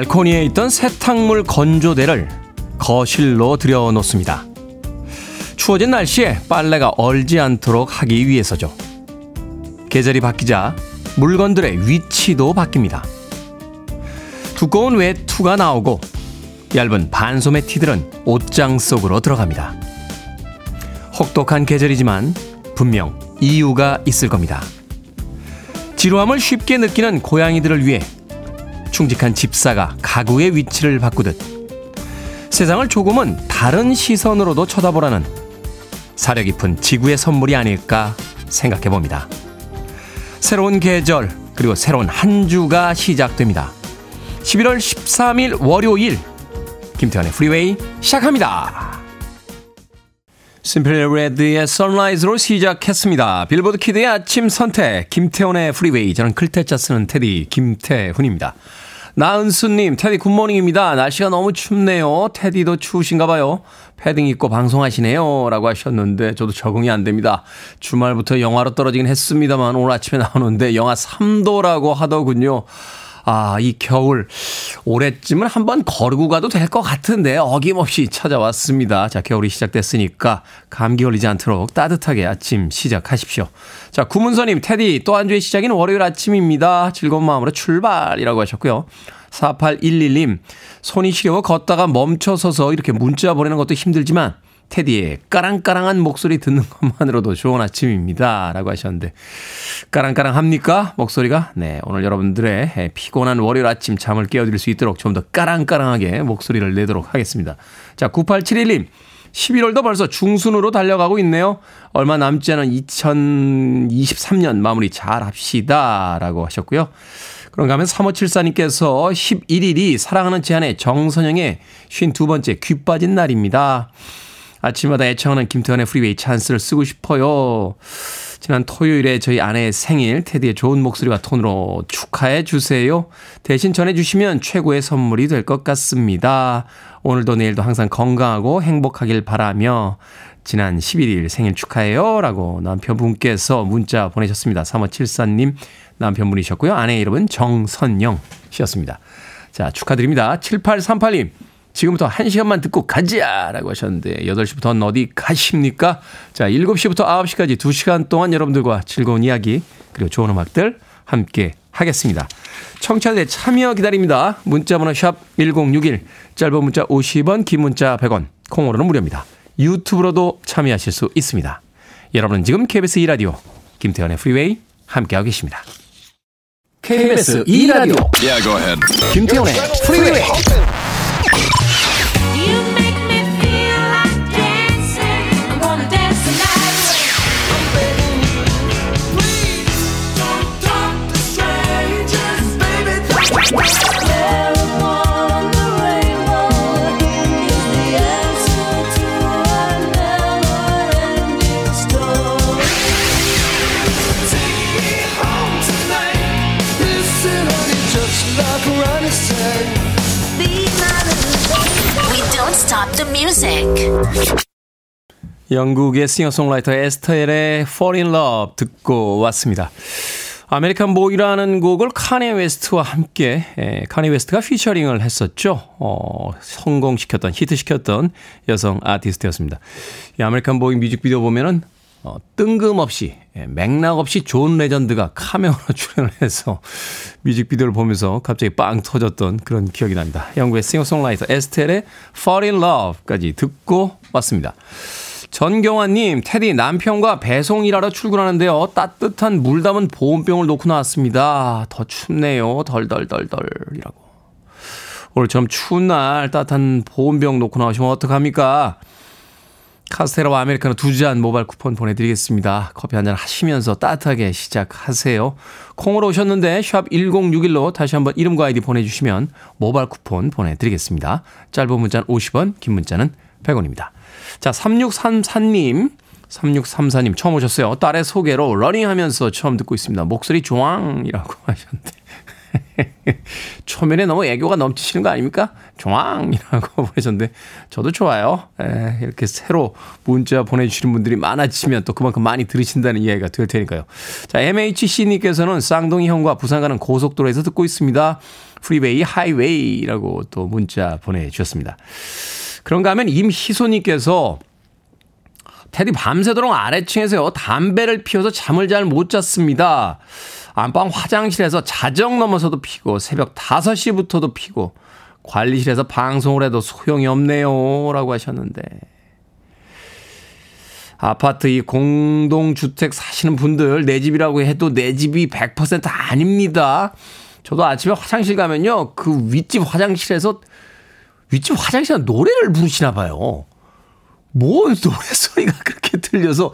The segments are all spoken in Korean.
발코니에 있던 세탁물 건조대를 거실로 들여놓습니다. 추워진 날씨에 빨래가 얼지 않도록 하기 위해서죠. 계절이 바뀌자 물건들의 위치도 바뀝니다. 두꺼운 외투가 나오고 얇은 반소매 티들은 옷장 속으로 들어갑니다. 혹독한 계절이지만 분명 이유가 있을 겁니다. 지루함을 쉽게 느끼는 고양이들을 위해 충직한 집사가 가구의 위치를 바꾸듯 세상을 조금은 다른 시선으로도 쳐다보라는 사려 깊은 지구의 선물이 아닐까 생각해 봅니다. 새로운 계절, 그리고 새로운 한 주가 시작됩니다. 11월 13일 월요일, 김태훈의 프리웨이 시작합니다. Simply Red의 Sunrise로 시작했습니다. 빌보드 키드의 아침 선택, 김태훈의 프리웨이. 저는 클 태 자 쓰는 테디 김태훈입니다. 나은수님, 테디 굿모닝입니다. 날씨가 너무 춥네요. 테디도 추우신가 봐요. 패딩 입고 방송하시네요. 라고 하셨는데, 저도 적응이 안 됩니다. 주말부터 영하로 떨어지긴 했습니다만, 오늘 아침에 나오는데 영하 3도라고 하더군요. 아, 이 겨울 올해쯤은 한번 거르고 가도 될 것 같은데 어김없이 찾아왔습니다. 자, 겨울이 시작됐으니까 감기 걸리지 않도록 따뜻하게 아침 시작하십시오. 자, 구문서님, 테디 또 한 주의 시작인 월요일 아침입니다. 즐거운 마음으로 출발이라고 하셨고요. 4811님, 손이 시려워 걷다가 멈춰서서 이렇게 문자 보내는 것도 힘들지만 테디의 까랑까랑한 목소리 듣는 것만으로도 좋은 아침입니다. 라고 하셨는데, 까랑까랑 합니까? 목소리가? 네, 오늘 여러분들의 피곤한 월요일 아침 잠을 깨워드릴 수 있도록 좀 더 까랑까랑하게 목소리를 내도록 하겠습니다. 자, 9871님. 11월도 벌써 중순으로 달려가고 있네요. 얼마 남지 않은 2023년 마무리 잘 합시다. 라고 하셨고요. 그런가 하면 3574님께서 11일이 사랑하는 제 아내 정선영의 52번째 귀 빠진 날입니다. 아침마다 애청하는 김태훈의 프리웨이 찬스를 쓰고 싶어요. 지난 토요일에 저희 아내의 생일 테디의 좋은 목소리와 톤으로 축하해 주세요. 대신 전해주시면 최고의 선물이 될 것 같습니다. 오늘도 내일도 항상 건강하고 행복하길 바라며 지난 11일 생일 축하해요. 라고 남편분께서 문자 보내셨습니다. 3574님 남편분이셨고요. 아내 이름은 정선영 씨였습니다. 자, 축하드립니다. 7838님. 지금부터 1시간만 듣고 가자! 라고 하셨는데, 8시부터는 어디 가십니까? 자, 7시부터 9시까지 2시간 동안 여러분들과 즐거운 이야기, 그리고 좋은 음악들 함께 하겠습니다. 청취자들의 참여 기다립니다. 문자번호 샵 1061, 짧은 문자 50원, 긴 문자 100원, 콩으로는 무료입니다. 유튜브로도 참여하실 수 있습니다. 여러분은 지금 KBS 2라디오, 김태현의 프리웨이 함께하고 계십니다. KBS 2라디오, yeah, 김태현의 프리웨이! 영국의 싱어송라이터 에스텔의 Fall in Love 듣고 왔습니다. American Boy라는 곡을 카니예 웨스트와 함께 에, 카니예 웨스트가 피처링을 했었죠. 어, 성공시켰던 히트시켰던 여성 아티스트였습니다. 이 American Boy 뮤직비디오 보면은 어, 뜬금없이 예, 맥락 없이 존 레전드가 카메오로 출연을 해서 뮤직비디오를 보면서 갑자기 빵 터졌던 그런 기억이 납니다. 영국의 싱어송라이터 에스텔의 Fall in Love까지 듣고 왔습니다. 전경환님, 테디 남편과 배송 일하러 출근하는데요. 따뜻한 물 담은 보온병을 놓고 나왔습니다. 더 춥네요. 덜덜덜덜이라고. 오늘처럼 추운 날 따뜻한 보온병 놓고 나오시면 어떡합니까? 카스테라와 아메리카노 두 잔 모바일 쿠폰 보내드리겠습니다. 커피 한 잔 하시면서 따뜻하게 시작하세요. 콩으로 오셨는데 샵 1061로 다시 한번 이름과 아이디 보내주시면 모바일 쿠폰 보내드리겠습니다. 짧은 문자는 50원, 긴 문자는 100원입니다. 자, 3634님. 3634님 처음 오셨어요. 딸의 소개로 러닝하면서 처음 듣고 있습니다. 목소리 조왕이라고 하셨는데. 초면에 너무 애교가 넘치시는 거 아닙니까? 좋앙이라고 보내셨는데 저도 좋아요. 에, 이렇게 새로 문자 보내주시는 분들이 많아지면 또 그만큼 많이 들으신다는 이야기가 될 테니까요. 자, MHC님께서는 쌍둥이 형과 부산 가는 고속도로에서 듣고 있습니다. 프리웨이, 하이웨이라고 또 문자 보내주셨습니다. 그런가 하면 임희소님께서 테디 밤새도록 아래층에서요 담배를 피워서 잠을 잘 못 잤습니다. 안방 화장실에서 자정 넘어서도 피고 새벽 5시부터도 피고 관리실에서 방송을 해도 소용이 없네요. 라고 하셨는데. 아파트 이 공동주택 사시는 분들 내 집이라고 해도 내 집이 100% 아닙니다. 저도 아침에 화장실 가면요. 그 윗집 화장실에서 윗집 화장실에서 노래를 부르시나 봐요. 뭔 노래 소리가 그렇게 들려서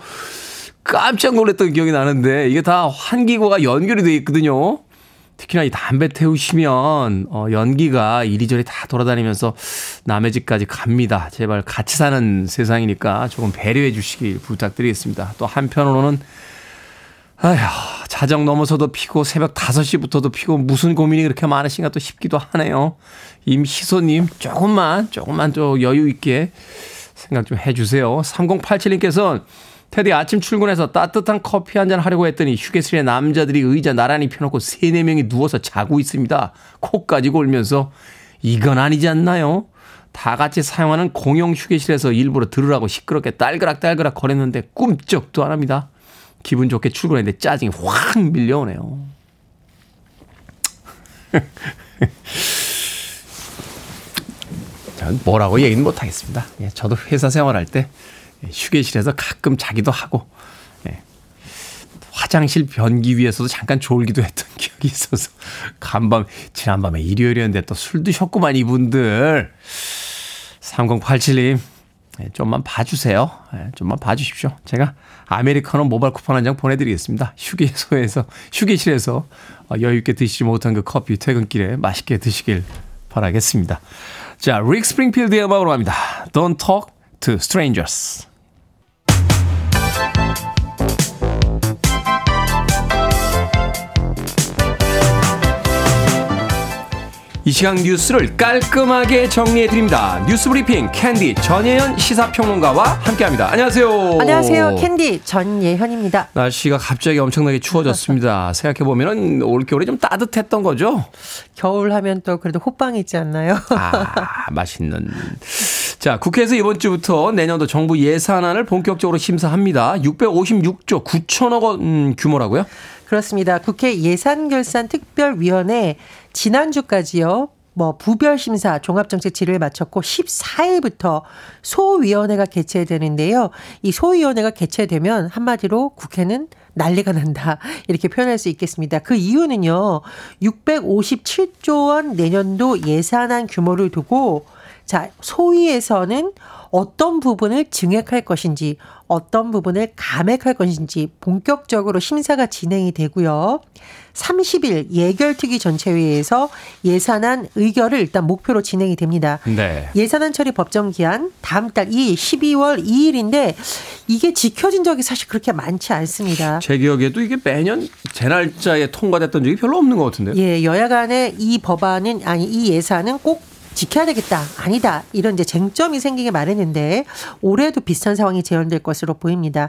깜짝 놀랐던 기억이 나는데 이게 다 환기구가 연결이 돼 있거든요. 특히나 이 담배 태우시면 어, 연기가 이리저리 다 돌아다니면서 남의 집까지 갑니다. 제발 같이 사는 세상이니까 조금 배려해 주시길 부탁드리겠습니다. 또 한편으로는 아휴 자정 넘어서도 피고 새벽 5시부터도 피고 무슨 고민이 그렇게 많으신가 또 싶기도 하네요. 임희소님 조금만 조금만 또 여유 있게 생각 좀 해주세요. 3087님께서 테디 아침 출근해서 따뜻한 커피 한 잔 하려고 했더니 휴게실에 남자들이 의자 나란히 펴놓고 세네 명이 누워서 자고 있습니다. 코까지 골면서 이건 아니지 않나요? 다 같이 사용하는 공용 휴게실에서 일부러 들으라고 시끄럽게 딸그락딸그락 거렸는데 꿈쩍도 안 합니다. 기분 좋게 출근했는데 짜증이 확 밀려오네요. 전 뭐라고 얘기는 못하겠습니다. 예, 저도 회사 생활할 때 휴게실에서 가끔 자기도 하고 예, 화장실 변기 위에서도 잠깐 졸기도 했던 기억이 있어서 간밤 지난밤에 일요일이었는데 또 술 드셨구만 이분들 3087님 예, 좀만 봐주세요. 예, 좀만 봐주십시오. 제가 아메리카노 모바일 쿠폰 한 장 보내드리겠습니다. 휴게소에서 휴게실에서 어, 여유 있게 드시지 못한 그 커피 퇴근길에 맛있게 드시길 바라겠습니다. 자, 릭 스프링필드의 음악으로 갑니다. Don't talk to strangers. 이 시간 뉴스를 깔끔하게 정리해 드립니다. 뉴스 브리핑 캔디 전예현 시사평론가와 함께합니다. 안녕하세요. 안녕하세요. 캔디 전예현입니다. 날씨가 갑자기 엄청나게 추워졌습니다. 생각해 보면은 올겨울에 좀 따뜻했던 거죠. 겨울 하면 또 그래도 호빵 있지 않나요? 아 맛있는. 자 국회에서 이번 주부터 내년도 정부 예산안을 본격적으로 심사합니다. 656조 9천억 원 규모라고요? 그렇습니다. 국회 예산결산특별위원회 지난주까지요. 뭐 부별 심사 종합정책 질의를 마쳤고 14일부터 소위원회가 개최되는데요. 이 소위원회가 개최되면 한마디로 국회는 난리가 난다. 이렇게 표현할 수 있겠습니다. 그 이유는요. 657조 원 내년도 예산안 규모를 두고 자, 소위에서는 어떤 부분을 증액할 것인지, 어떤 부분을 감액할 것인지 본격적으로 심사가 진행이 되고요. 30일 예결특위 전체회의에서 예산안 의결을 일단 목표로 진행이 됩니다. 네. 예산안 처리 법정 기한 다음 달 2일 12월 2일인데 이게 지켜진 적이 사실 그렇게 많지 않습니다. 제 기억에도 이게 매년 제 날짜에 통과됐던 적이 별로 없는 것 같은데요. 예, 여야 간에 이 법안은 아니 이 예산은 꼭 지켜야 되겠다. 아니다. 이런 이제 쟁점이 생기게 마련인데 올해도 비슷한 상황이 재현될 것으로 보입니다.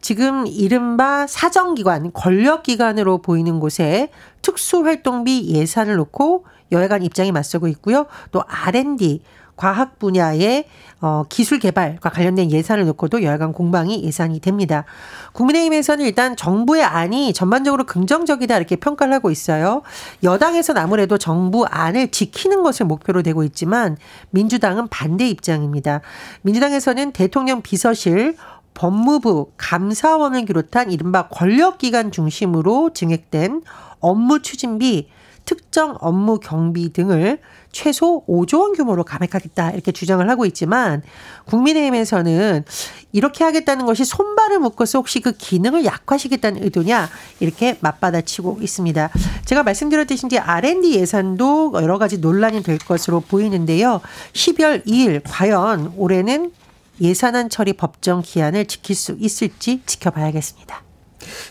지금 이른바 사정기관, 권력기관으로 보이는 곳에 특수활동비 예산을 놓고 여야간 입장이 맞서고 있고요. 또 R&D, 과학 분야의 어, 기술 개발과 관련된 예산을 놓고도 여야간 공방이 예산이 됩니다. 국민의힘에서는 일단 정부의 안이 전반적으로 긍정적이다 이렇게 평가를 하고 있어요. 여당에서는 아무래도 정부 안을 지키는 것을 목표로 되고 있지만 민주당은 반대 입장입니다. 민주당에서는 대통령 비서실 법무부, 감사원을 비롯한 이른바 권력기관 중심으로 증액된 업무 추진비, 특정 업무 경비 등을 최소 5조 원 규모로 감액하겠다 이렇게 주장을 하고 있지만 국민의힘에서는 이렇게 하겠다는 것이 손발을 묶어서 혹시 그 기능을 약화시키겠다는 의도냐 이렇게 맞받아치고 있습니다. 제가 말씀드렸듯이 이제 R&D 예산도 여러 가지 논란이 될 것으로 보이는데요. 12월 2일 과연 올해는 예산안 처리 법정 기한을 지킬 수 있을지 지켜봐야겠습니다.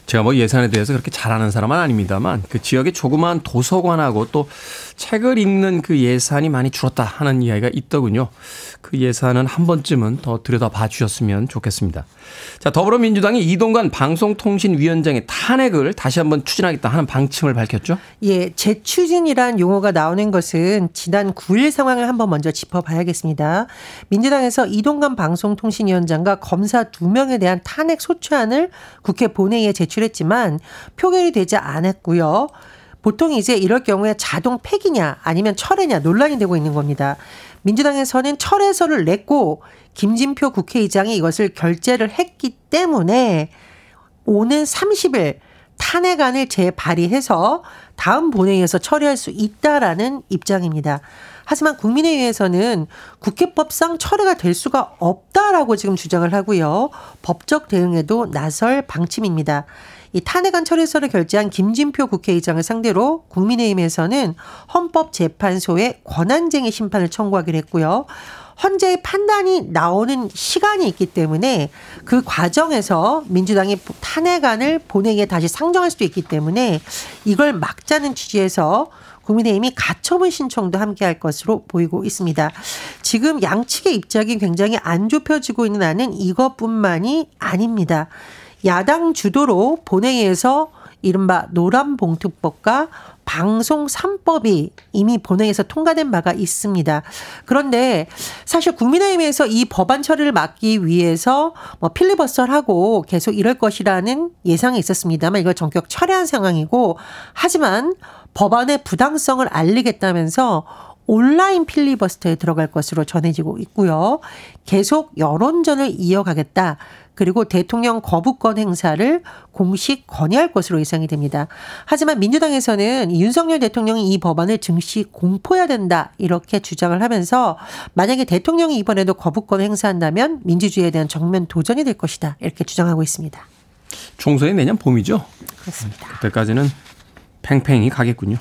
제가 뭐 예산에 대해서 그렇게 잘 아는 사람은 아닙니다만 그 지역의 조그마한 도서관하고 또 책을 읽는 그 예산이 많이 줄었다 하는 이야기가 있더군요. 그 예산은 한 번쯤은 더 들여다봐 주셨으면 좋겠습니다. 자, 더불어민주당이 이동관 방송통신위원장의 탄핵을 다시 한번 추진하겠다 하는 방침을 밝혔죠? 예, 재추진이란 용어가 나오는 것은 지난 9일 상황을 한번 먼저 짚어봐야겠습니다. 민주당에서 이동관 방송통신위원장과 검사 2명에 대한 탄핵 소추안을 국회 본회의에 제출했지만 표결이 되지 않았고요. 보통 이제 이럴 경우에 자동 폐기냐 아니면 철회냐 논란이 되고 있는 겁니다. 민주당에서는 철회서를 냈고 김진표 국회의장이 이것을 결재를 했기 때문에 오는 30일 탄핵안을 재발의해서 다음 본회의에서 처리할 수 있다라는 입장입니다. 하지만 국민의힘에서는 국회법상 철회가 될 수가 없다라고 지금 주장을 하고요. 법적 대응에도 나설 방침입니다. 이 탄핵안 철회서를 결재한 김진표 국회의장을 상대로 국민의힘에서는 헌법재판소에 권한쟁의 심판을 청구하기로 했고요. 헌재의 판단이 나오는 시간이 있기 때문에 그 과정에서 민주당이 탄핵안을 본회의에 다시 상정할 수도 있기 때문에 이걸 막자는 취지에서 국민의힘이 가처분 신청도 함께 할 것으로 보이고 있습니다. 지금 양측의 입장이 굉장히 안 좁혀지고 있는 안은 이것뿐만이 아닙니다. 야당 주도로 본회의에서 이른바 노란봉투법과 방송 3법이 이미 본회의에서 통과된 바가 있습니다. 그런데 사실 국민의힘에서 이 법안 처리를 막기 위해서 뭐 필리버스터를 하고 계속 이럴 것이라는 예상이 있었습니다만 이걸 전격 철회한 상황이고 하지만 법안의 부당성을 알리겠다면서 온라인 필리버스터에 들어갈 것으로 전해지고 있고요. 계속 여론전을 이어가겠다. 그리고 대통령 거부권 행사를 공식 건의할 것으로 예상이 됩니다. 하지만 민주당에서는 윤석열 대통령이 이 법안을 증시 공포해야 된다 이렇게 주장을 하면서 만약에 대통령이 이번에도 거부권 행사한다면 민주주의에 대한 정면 도전이 될 것이다 이렇게 주장하고 있습니다. 총선이 내년 봄이죠. 그렇습니다. 그때까지는 팽팽히 가겠군요.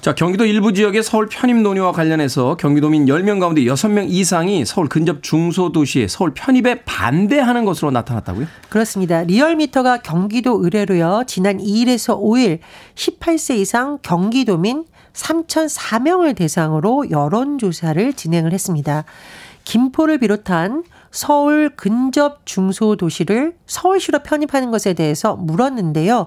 자, 경기도 일부 지역의 서울 편입 논의와 관련해서 경기도민 10명 가운데 6명 이상이 서울 근접 중소도시에 서울 편입에 반대하는 것으로 나타났다고요? 그렇습니다. 리얼미터가 경기도 의뢰로요. 지난 2일에서 5일 18세 이상 경기도민 3,004명을 대상으로 여론조사를 진행을 했습니다. 김포를 비롯한 서울 근접 중소도시를 서울시로 편입하는 것에 대해서 물었는데요.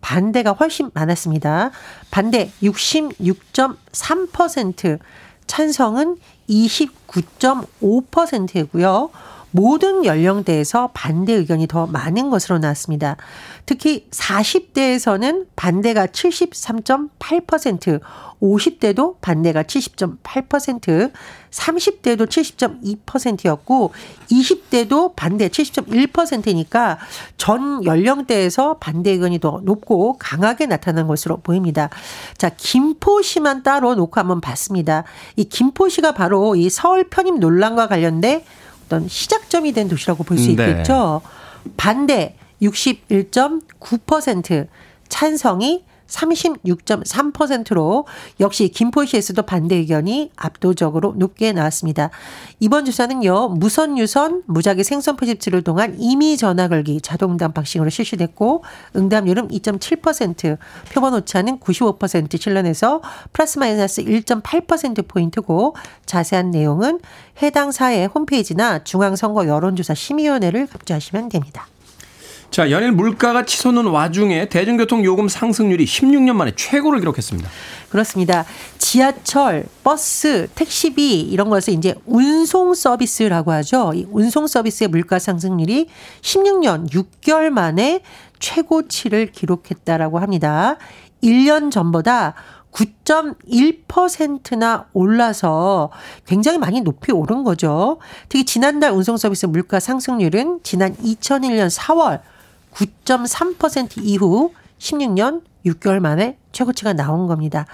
반대가 훨씬 많았습니다. 반대 66.3%, 찬성은 29.5%이고요. 모든 연령대에서 반대 의견이 더 많은 것으로 나왔습니다. 특히 40대에서는 반대가 73.8%, 50대도 반대가 70.8%, 30대도 70.2%였고 20대도 반대 70.1%니까 전 연령대에서 반대 의견이 더 높고 강하게 나타난 것으로 보입니다. 자, 김포시만 따로 놓고 한번 봤습니다. 이 김포시가 바로 이 서울 편입 논란과 관련된 어떤 시작점이 된 도시라고 볼수 네. 있겠죠. 네. 반대 61.9%, 찬성이 36.3%로 역시 김포시에서도 반대 의견이 압도적으로 높게 나왔습니다. 이번 조사는요, 무선 유선 무작위 생선 포집지를 통한 임의 전화 걸기 자동응답 방식으로 실시됐고 응답률은 2.7%, 표본 오차는 95% 신뢰해서 플러스 마이너스 1.8% 포인트고 자세한 내용은 해당 사회 홈페이지나 중앙선거 여론조사 심의위원회를 접수하시면 됩니다. 자, 연일 물가가 치솟는 와중에 대중교통 요금 상승률이 16년 만에 최고를 기록했습니다. 그렇습니다. 지하철, 버스, 택시비 이런 것을 이제 운송 서비스라고 하죠. 이 운송 서비스의 물가 상승률이 16년 6개월 만에 최고치를 기록했다라고 합니다. 1년 전보다 9.1%나 올라서 굉장히 많이 높이 오른 거죠. 특히 지난달 운송 서비스 물가 상승률은 지난 2001년 4월 9.3% 이후 16년 6개월 만에 최고치가 나온 겁니다.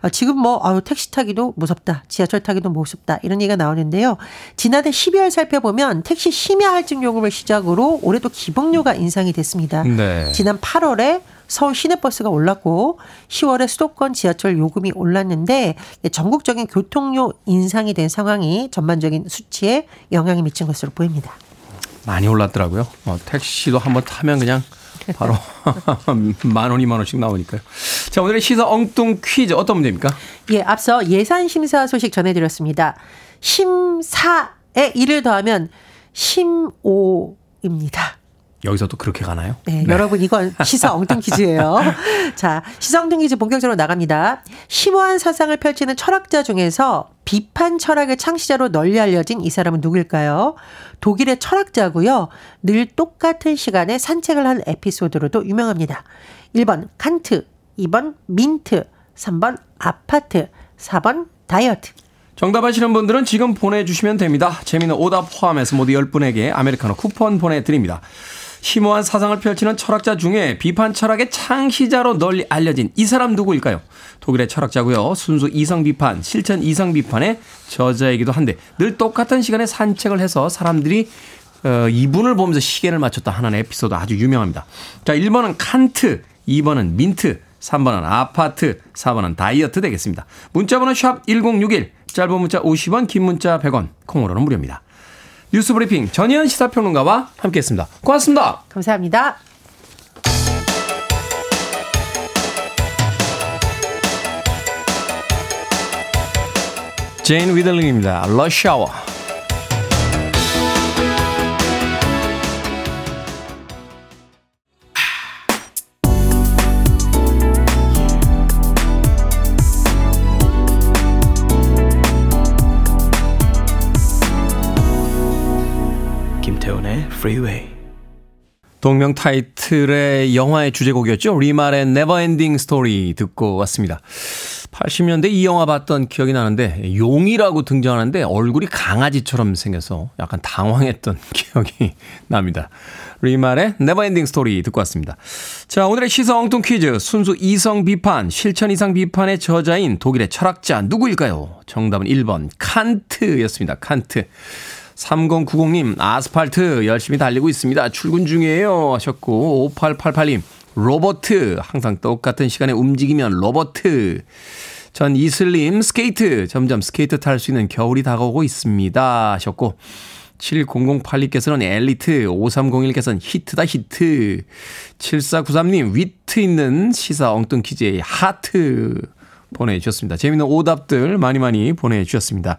아, 지금 뭐, 아유, 택시 타기도 무섭다. 지하철 타기도 무섭다. 이런 얘기가 나오는데요. 지난해 12월 살펴보면 택시 심야 할증 요금을 시작으로 올해도 기본료가 인상이 됐습니다. 네. 지난 8월에 서울 시내버스가 올랐고 10월에 수도권 지하철 요금이 올랐는데 전국적인 교통료 인상이 된 상황이 전반적인 수치에 영향이 미친 것으로 보입니다. 많이 올랐더라고요. 어, 택시도 한번 타면 그냥 바로 만 원, 이만 원씩 나오니까요. 자, 오늘의 시사 엉뚱 퀴즈 어떤 문제입니까? 예, 앞서 예산 심사 소식 전해드렸습니다. 심사에 일을 더하면 심오입니다. 여기서도 그렇게 가나요? 네, 네. 여러분 이건 시사 엉뚱 퀴즈예요. 자, 시사 엉뚱 퀴즈 본격적으로 나갑니다. 심오한 사상을 펼치는 철학자 중에서 비판 철학의 창시자로 널리 알려진 이 사람은 누구일까요? 독일의 철학자고요. 늘 똑같은 시간에 산책을 한 에피소드로도 유명합니다. 1번 칸트, 2번 민트, 3번 아파트, 4번 다이어트. 정답 아시는 분들은 지금 보내주시면 됩니다. 재미는 오답 포함해서 모두 10분에게 아메리카노 쿠폰 보내드립니다. 심오한 사상을 펼치는 철학자 중에 비판 철학의 창시자로 널리 알려진 이 사람 누구일까요? 독일의 철학자고요. 순수 이성 비판, 실천 이성 비판의 저자이기도 한데 늘 똑같은 시간에 산책을 해서 사람들이 어, 이분을 보면서 시계를 맞췄다 하는 에피소드 아주 유명합니다. 자, 1번은 칸트, 2번은 민트, 3번은 아파트, 4번은 다이어트 되겠습니다. 문자번호 샵 1061, 짧은 문자 50원, 긴 문자 100원, 콩으로는 무료입니다. 뉴스 브리핑 전예현 시사평론가와 함께했습니다. 고맙습니다. 감사합니다. 제인 위들링입니다. Rush Hour. Freeway. 동명 타이틀의 영화의 주제곡이었죠. 리말의 Neverending Story 듣고 왔습니다. 80년대 이 영화 봤던 기억이 나는데 용이라고 등장하는데 얼굴이 강아지처럼 생겨서 약간 당황했던 기억이 납니다. 리말의 Neverending Story 듣고 왔습니다. 자, 오늘의 시성 엉뚱 퀴즈 순수 이성 비판, 실천 이상 비판의 저자인 독일의 철학자 누구일까요? 정답은 1번 칸트였습니다. 칸트. 3090님, 아스팔트 열심히 달리고 있습니다. 출근 중이에요. 하셨고, 5888님, 로보트. 항상 똑같은 시간에 움직이면 로보트. 전 이슬님, 스케이트. 점점 스케이트 탈 수 있는 겨울이 다가오고 있습니다. 하셨고, 7008님께서는 엘리트, 5301께서는 히트다 히트, 7493님 위트 있는 시사 엉뚱 퀴즈의 하트 보내주셨습니다. 재밌는 오답들 많이 많이 보내주셨습니다.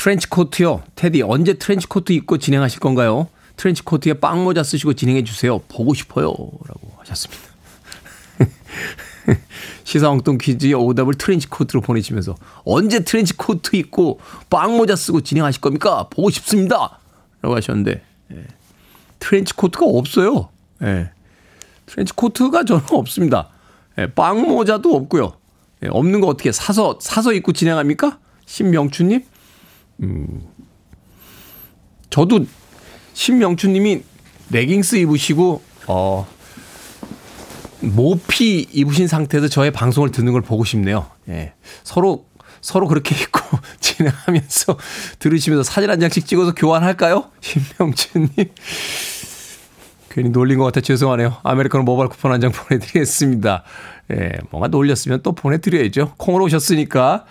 트렌치 코트요. 테디 언제 트렌치 코트 입고 진행하실 건가요? 트렌치 코트에 빵 모자 쓰시고 진행해 주세요. 보고 싶어요. 라고 하셨습니다. 시사 엉뚱 퀴즈의 오답을 트렌치 코트로 보내시면서 언제 트렌치 코트 입고 빵 모자 쓰고 진행하실 겁니까? 보고 싶습니다. 라고 하셨는데 예. 트렌치 코트가 없어요. 예. 트렌치 코트가 저는 없습니다. 예. 빵 모자도 없고요. 예. 없는 거 어떻게 사서 사서 입고 진행합니까? 신명추님? 음, 저도 신명춘님이 레깅스 입으시고 어 모피 입으신 상태에서 저의 방송을 듣는 걸 보고 싶네요. 예. 서로 서로 그렇게 입고 진행하면서 들으시면서 사진 한 장씩 찍어서 교환할까요? 신명춘님. 괜히 놀린 것 같아 죄송하네요. 아메리카노 모바일 쿠폰 한 장 보내드리겠습니다. 예, 뭔가 놀렸으면 또 보내드려야죠. 콩으로 오셨으니까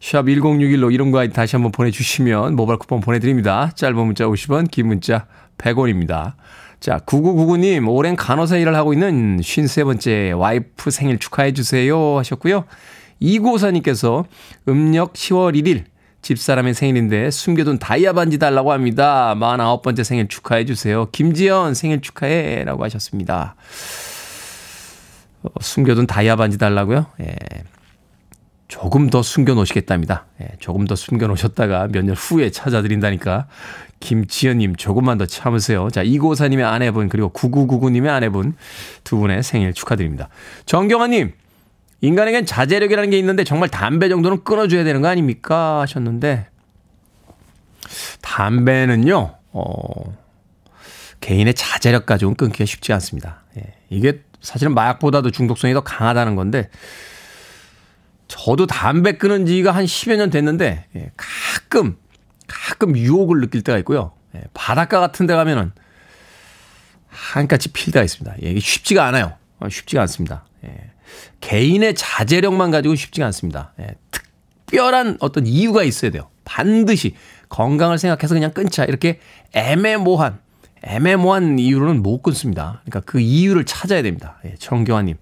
샵 1061로 이름과 다시 한번 보내주시면 모바일 쿠폰 보내드립니다. 짧은 문자 50원, 긴 문자 100원입니다. 자, 9999님, 오랜 간호사 일을 하고 있는 53번째 와이프 생일 축하해주세요 하셨고요. 이고사님께서 음력 10월 1일 집사람의 생일인데 숨겨둔 다이아 반지 달라고 합니다. 49번째 생일 축하해주세요. 김지연 생일 축하해 라고 하셨습니다. 어, 숨겨둔 다이아 반지 달라고요? 예. 조금 더 숨겨 놓으시겠답니다. 예, 조금 더 숨겨 놓으셨다가 몇 년 후에 찾아드린다니까. 김지연님, 조금만 더 참으세요. 자, 이고사님의 아내분, 그리고 9999님의 아내분 두 분의 생일 축하드립니다. 정경아님, 인간에겐 자제력이라는 게 있는데 정말 담배 정도는 끊어줘야 되는 거 아닙니까? 하셨는데, 담배는요, 어, 개인의 자제력 가지고는 끊기가 쉽지 않습니다. 예. 이게 사실은 마약보다도 중독성이 더 강하다는 건데 저도 담배 끊은 지가 한 10여 년 됐는데 예. 가끔 가끔 유혹을 느낄 때가 있고요. 예. 바닷가 같은 데 가면은 한같이 필 때가 있습니다. 예. 이게 쉽지가 않아요. 어, 쉽지가 않습니다. 예. 개인의 자제력만 가지고 쉽지가 않습니다. 예. 특별한 어떤 이유가 있어야 돼요. 반드시 건강을 생각해서 그냥 끊자. 이렇게 애매모호한, 애매모호한 이유로는 못 끊습니다. 그러니까 그 이유를 찾아야 됩니다. 예, 정경환님.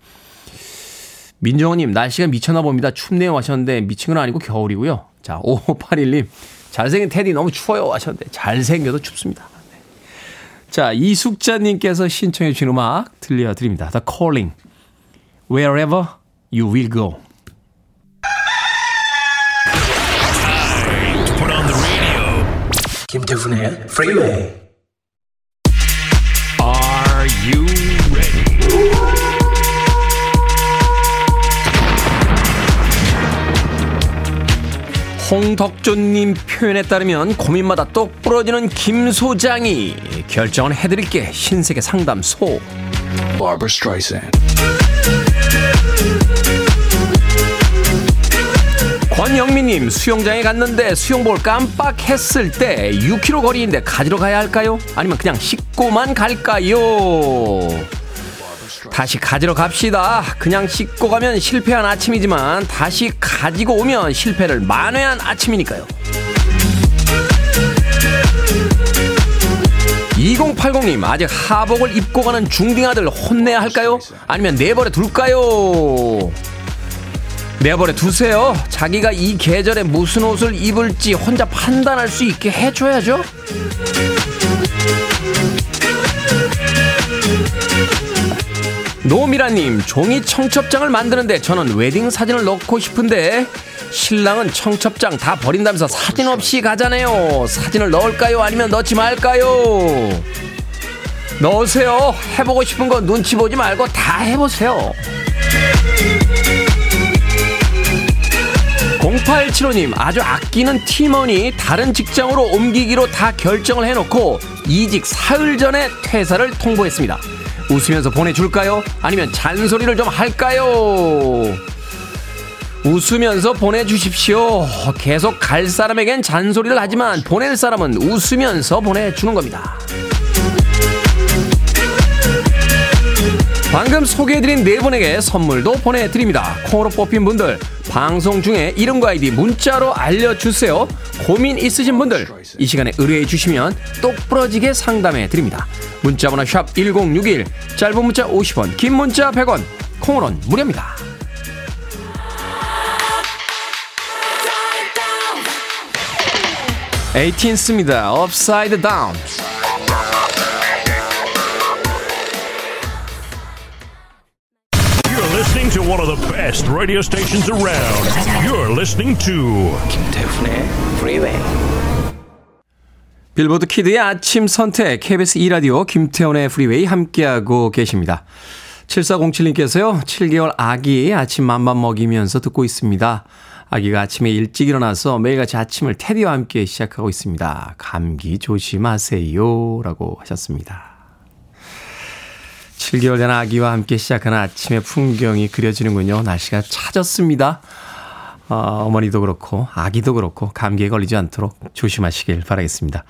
민정호님, 날씨가 미쳤나 봅니다. 춥네요 하셨는데 미친 건 아니고 겨울이고요. 자, 5581님, 잘생긴 테디 너무 추워요 하셨는데 잘생겨도 춥습니다. 네. 자, 이숙자님께서 신청해 주신 음악 들려드립니다. The Calling. Wherever you will go. 김태훈의 Freeway. Are you 홍덕조님 표현에 따르면 고민마다 똑 부러지는 김 소장이 결정을 해드릴게 신세계 상담소. 권영민님 수영장에 갔는데 수영복을 깜빡했을 때 6km 거리인데 가지러 가야 할까요? 아니면 그냥 씻고만 갈까요? 다시 가지러 갑시다. 그냥 씻고 가면 실패한 아침이지만 다시 가지고 오면 실패를 만회한 아침이니까요. 2080님 아직 하복을 입고 가는 중딩 아들 혼내야 할까요? 아니면 내버려 둘까요? 내버려 두세요. 자기가 이 계절에 무슨 옷을 입을지 혼자 판단할 수 있게 해줘야죠. 노미라님, 종이 청첩장을 만드는데 저는 웨딩 사진을 넣고 싶은데 신랑은 청첩장 다 버린다면서 사진 없이 가잖아요. 사진을 넣을까요? 아니면 넣지 말까요? 넣으세요. 해보고 싶은 거 눈치 보지 말고 다 해보세요. 0875님 아주 아끼는 팀원이 다른 직장으로 옮기기로 다 결정을 해놓고 이직 사흘 전에 퇴사를 통보했습니다. 웃으면서 보내줄까요? 아니면 잔소리를 좀 할까요? 웃으면서 보내주십시오. 계속 갈 사람에겐 잔소리를 하지만 보낼 사람은 웃으면서 보내주는 겁니다. 방금 소개해드린 네 분에게 선물도 보내드립니다. 콩으로 뽑힌 분들 방송 중에 이름과 아이디 문자로 알려주세요. 고민 있으신 분들 이 시간에 의뢰해 주시면 똑부러지게 상담해 드립니다. 문자번호 샵1061 짧은 문자 50원 긴 문자 100원 콩으로는 무료입니다. 에이틴스입니다. Down. You're best radio stations around. You're listening to 김태훈의 Freeway. 빌보드 kid의 아침 선택 KBS 2라디오 김태훈의 프리웨이 함께하고 계십니다. 7407님께서요. 7개월 아기 아침 맘마 먹이면서 듣고 있습니다. 아기가 아침에 일찍 일어나서 매일같이 아침을 테디와 함께 시작하고 있습니다. 감기 조심하세요. 라고 하셨습니다. 7개월 된 아기와 함께 시작하는 아침의 풍경이 그려지는군요. 날씨가 차졌습니다. 어, 어머니도 그렇고 아기도 그렇고 감기에 걸리지 않도록 조심하시길 바라겠습니다.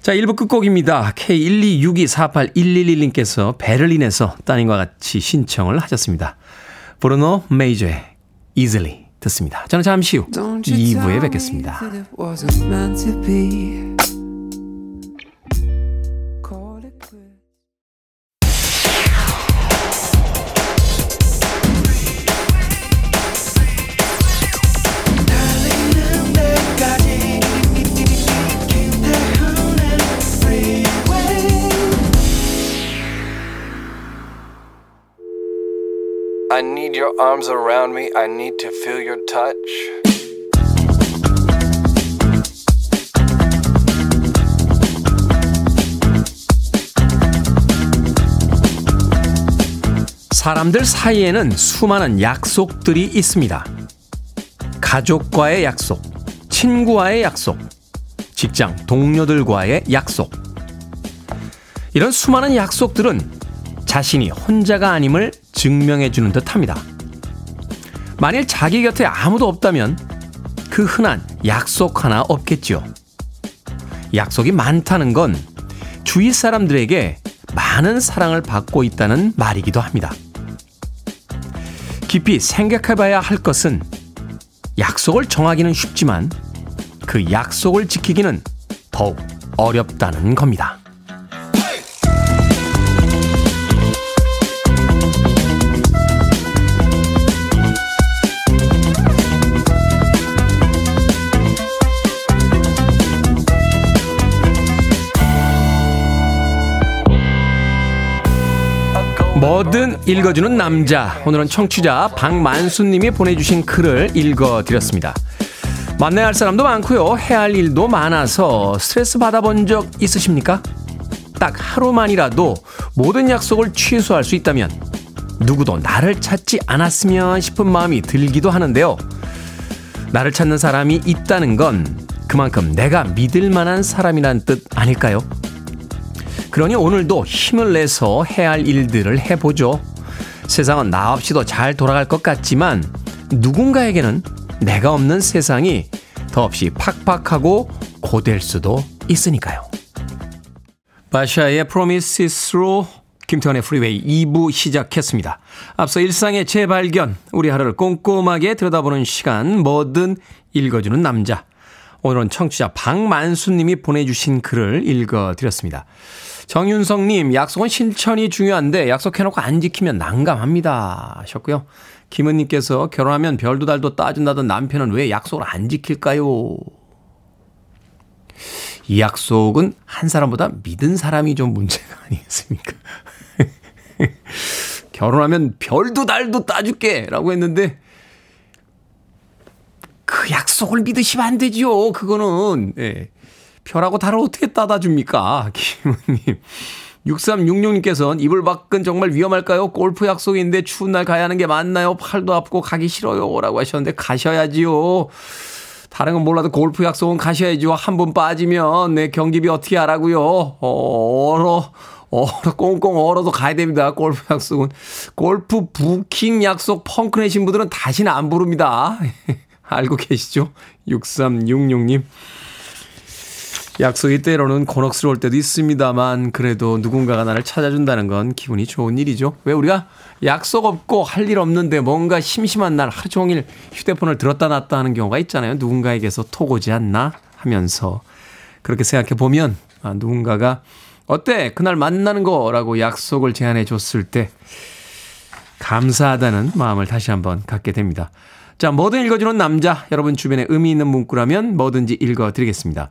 자, 1부 끝곡입니다. K126248111님께서 베를린에서 따님과 같이 신청을 하셨습니다. 브루노 메이저의 Easily 듣습니다. 저는 잠시 후 2부에 뵙겠습니다. I need your arms around me. I need to feel your touch. 사람들 사이에는 수많은 약속들이 있습니다. 가족과의 약속, 친구와의 약속, 직장 동료들과의 약속. 이런 수많은 약속들은 자신이 혼자가 아님을 증명해 주는 듯 합니다. 만일 자기 곁에 아무도 없다면 그 흔한 약속 하나 없겠죠. 약속이 많다는 건 주위 사람들에게 많은 사랑을 받고 있다는 말이기도 합니다. 깊이 생각해 봐야 할 것은 약속을 정하기는 쉽지만 그 약속을 지키기는 더욱 어렵다는 겁니다. 뭐든 읽어주는 남자. 오늘은 청취자 박만수님이 보내주신 글을 읽어드렸습니다. 만나야 할 사람도 많고요. 해야 할 일도 많아서 스트레스 받아본 적 있으십니까? 딱 하루만이라도 모든 약속을 취소할 수 있다면 누구도 나를 찾지 않았으면 싶은 마음이 들기도 하는데요. 나를 찾는 사람이 있다는 건 그만큼 내가 믿을 만한 사람이란 뜻 아닐까요? 그러니 오늘도 힘을 내서 해야 할 일들을 해보죠. 세상은 나 없이도 잘 돌아갈 것 같지만 누군가에게는 내가 없는 세상이 더없이 팍팍하고 고될 수도 있으니까요. Basia의 Promises로 김태훈의 프리웨이 2부 시작했습니다. 앞서 일상의 재발견, 우리 하루를 꼼꼼하게 들여다보는 시간, 뭐든 읽어주는 남자. 오늘은 청취자 박만수님이 보내주신 글을 읽어드렸습니다. 정윤성님, 약속은 실천이 중요한데 약속해놓고 안 지키면 난감합니다. 하셨고요. 김은님께서 결혼하면 별도 달도 따준다던 남편은 왜 약속을 안 지킬까요? 이 약속은 한 사람보다 믿은 사람이 좀 문제가 아니겠습니까? 결혼하면 별도 달도 따줄게! 라고 했는데, 그 약속을 믿으시면 안 되죠. 그거는. 예. 별하고 달을 어떻게 따다 줍니까? 김은님. 6366님께서는 이불 밖은 정말 위험할까요? 골프 약속인데 추운 날 가야 하는 게 맞나요? 팔도 아프고 가기 싫어요. 라고 하셨는데 가셔야지요. 다른 건 몰라도 골프 약속은 가셔야죠. 한 번 빠지면 내 경기비 어떻게 하라고요? 어, 얼어, 얼어, 꽁꽁 얼어도 가야 됩니다. 골프 약속은. 골프 부킹 약속 펑크 내신 분들은 다시는 안 부릅니다. 알고 계시죠? 6366님. 약속이 때로는 곤혹스러울 때도 있습니다만 그래도 누군가가 나를 찾아준다는 건 기분이 좋은 일이죠. 왜 우리가 약속 없고 할 일 없는데 뭔가 심심한 날 하루 종일 휴대폰을 들었다 놨다 하는 경우가 있잖아요. 누군가에게서 톡 오지 않나 하면서 그렇게 생각해 보면 아, 누군가가 어때 그날 만나는 거라고 약속을 제안해 줬을 때 감사하다는 마음을 다시 한번 갖게 됩니다. 자, 뭐든 읽어주는 남자 여러분 주변에 의미 있는 문구라면 뭐든지 읽어드리겠습니다.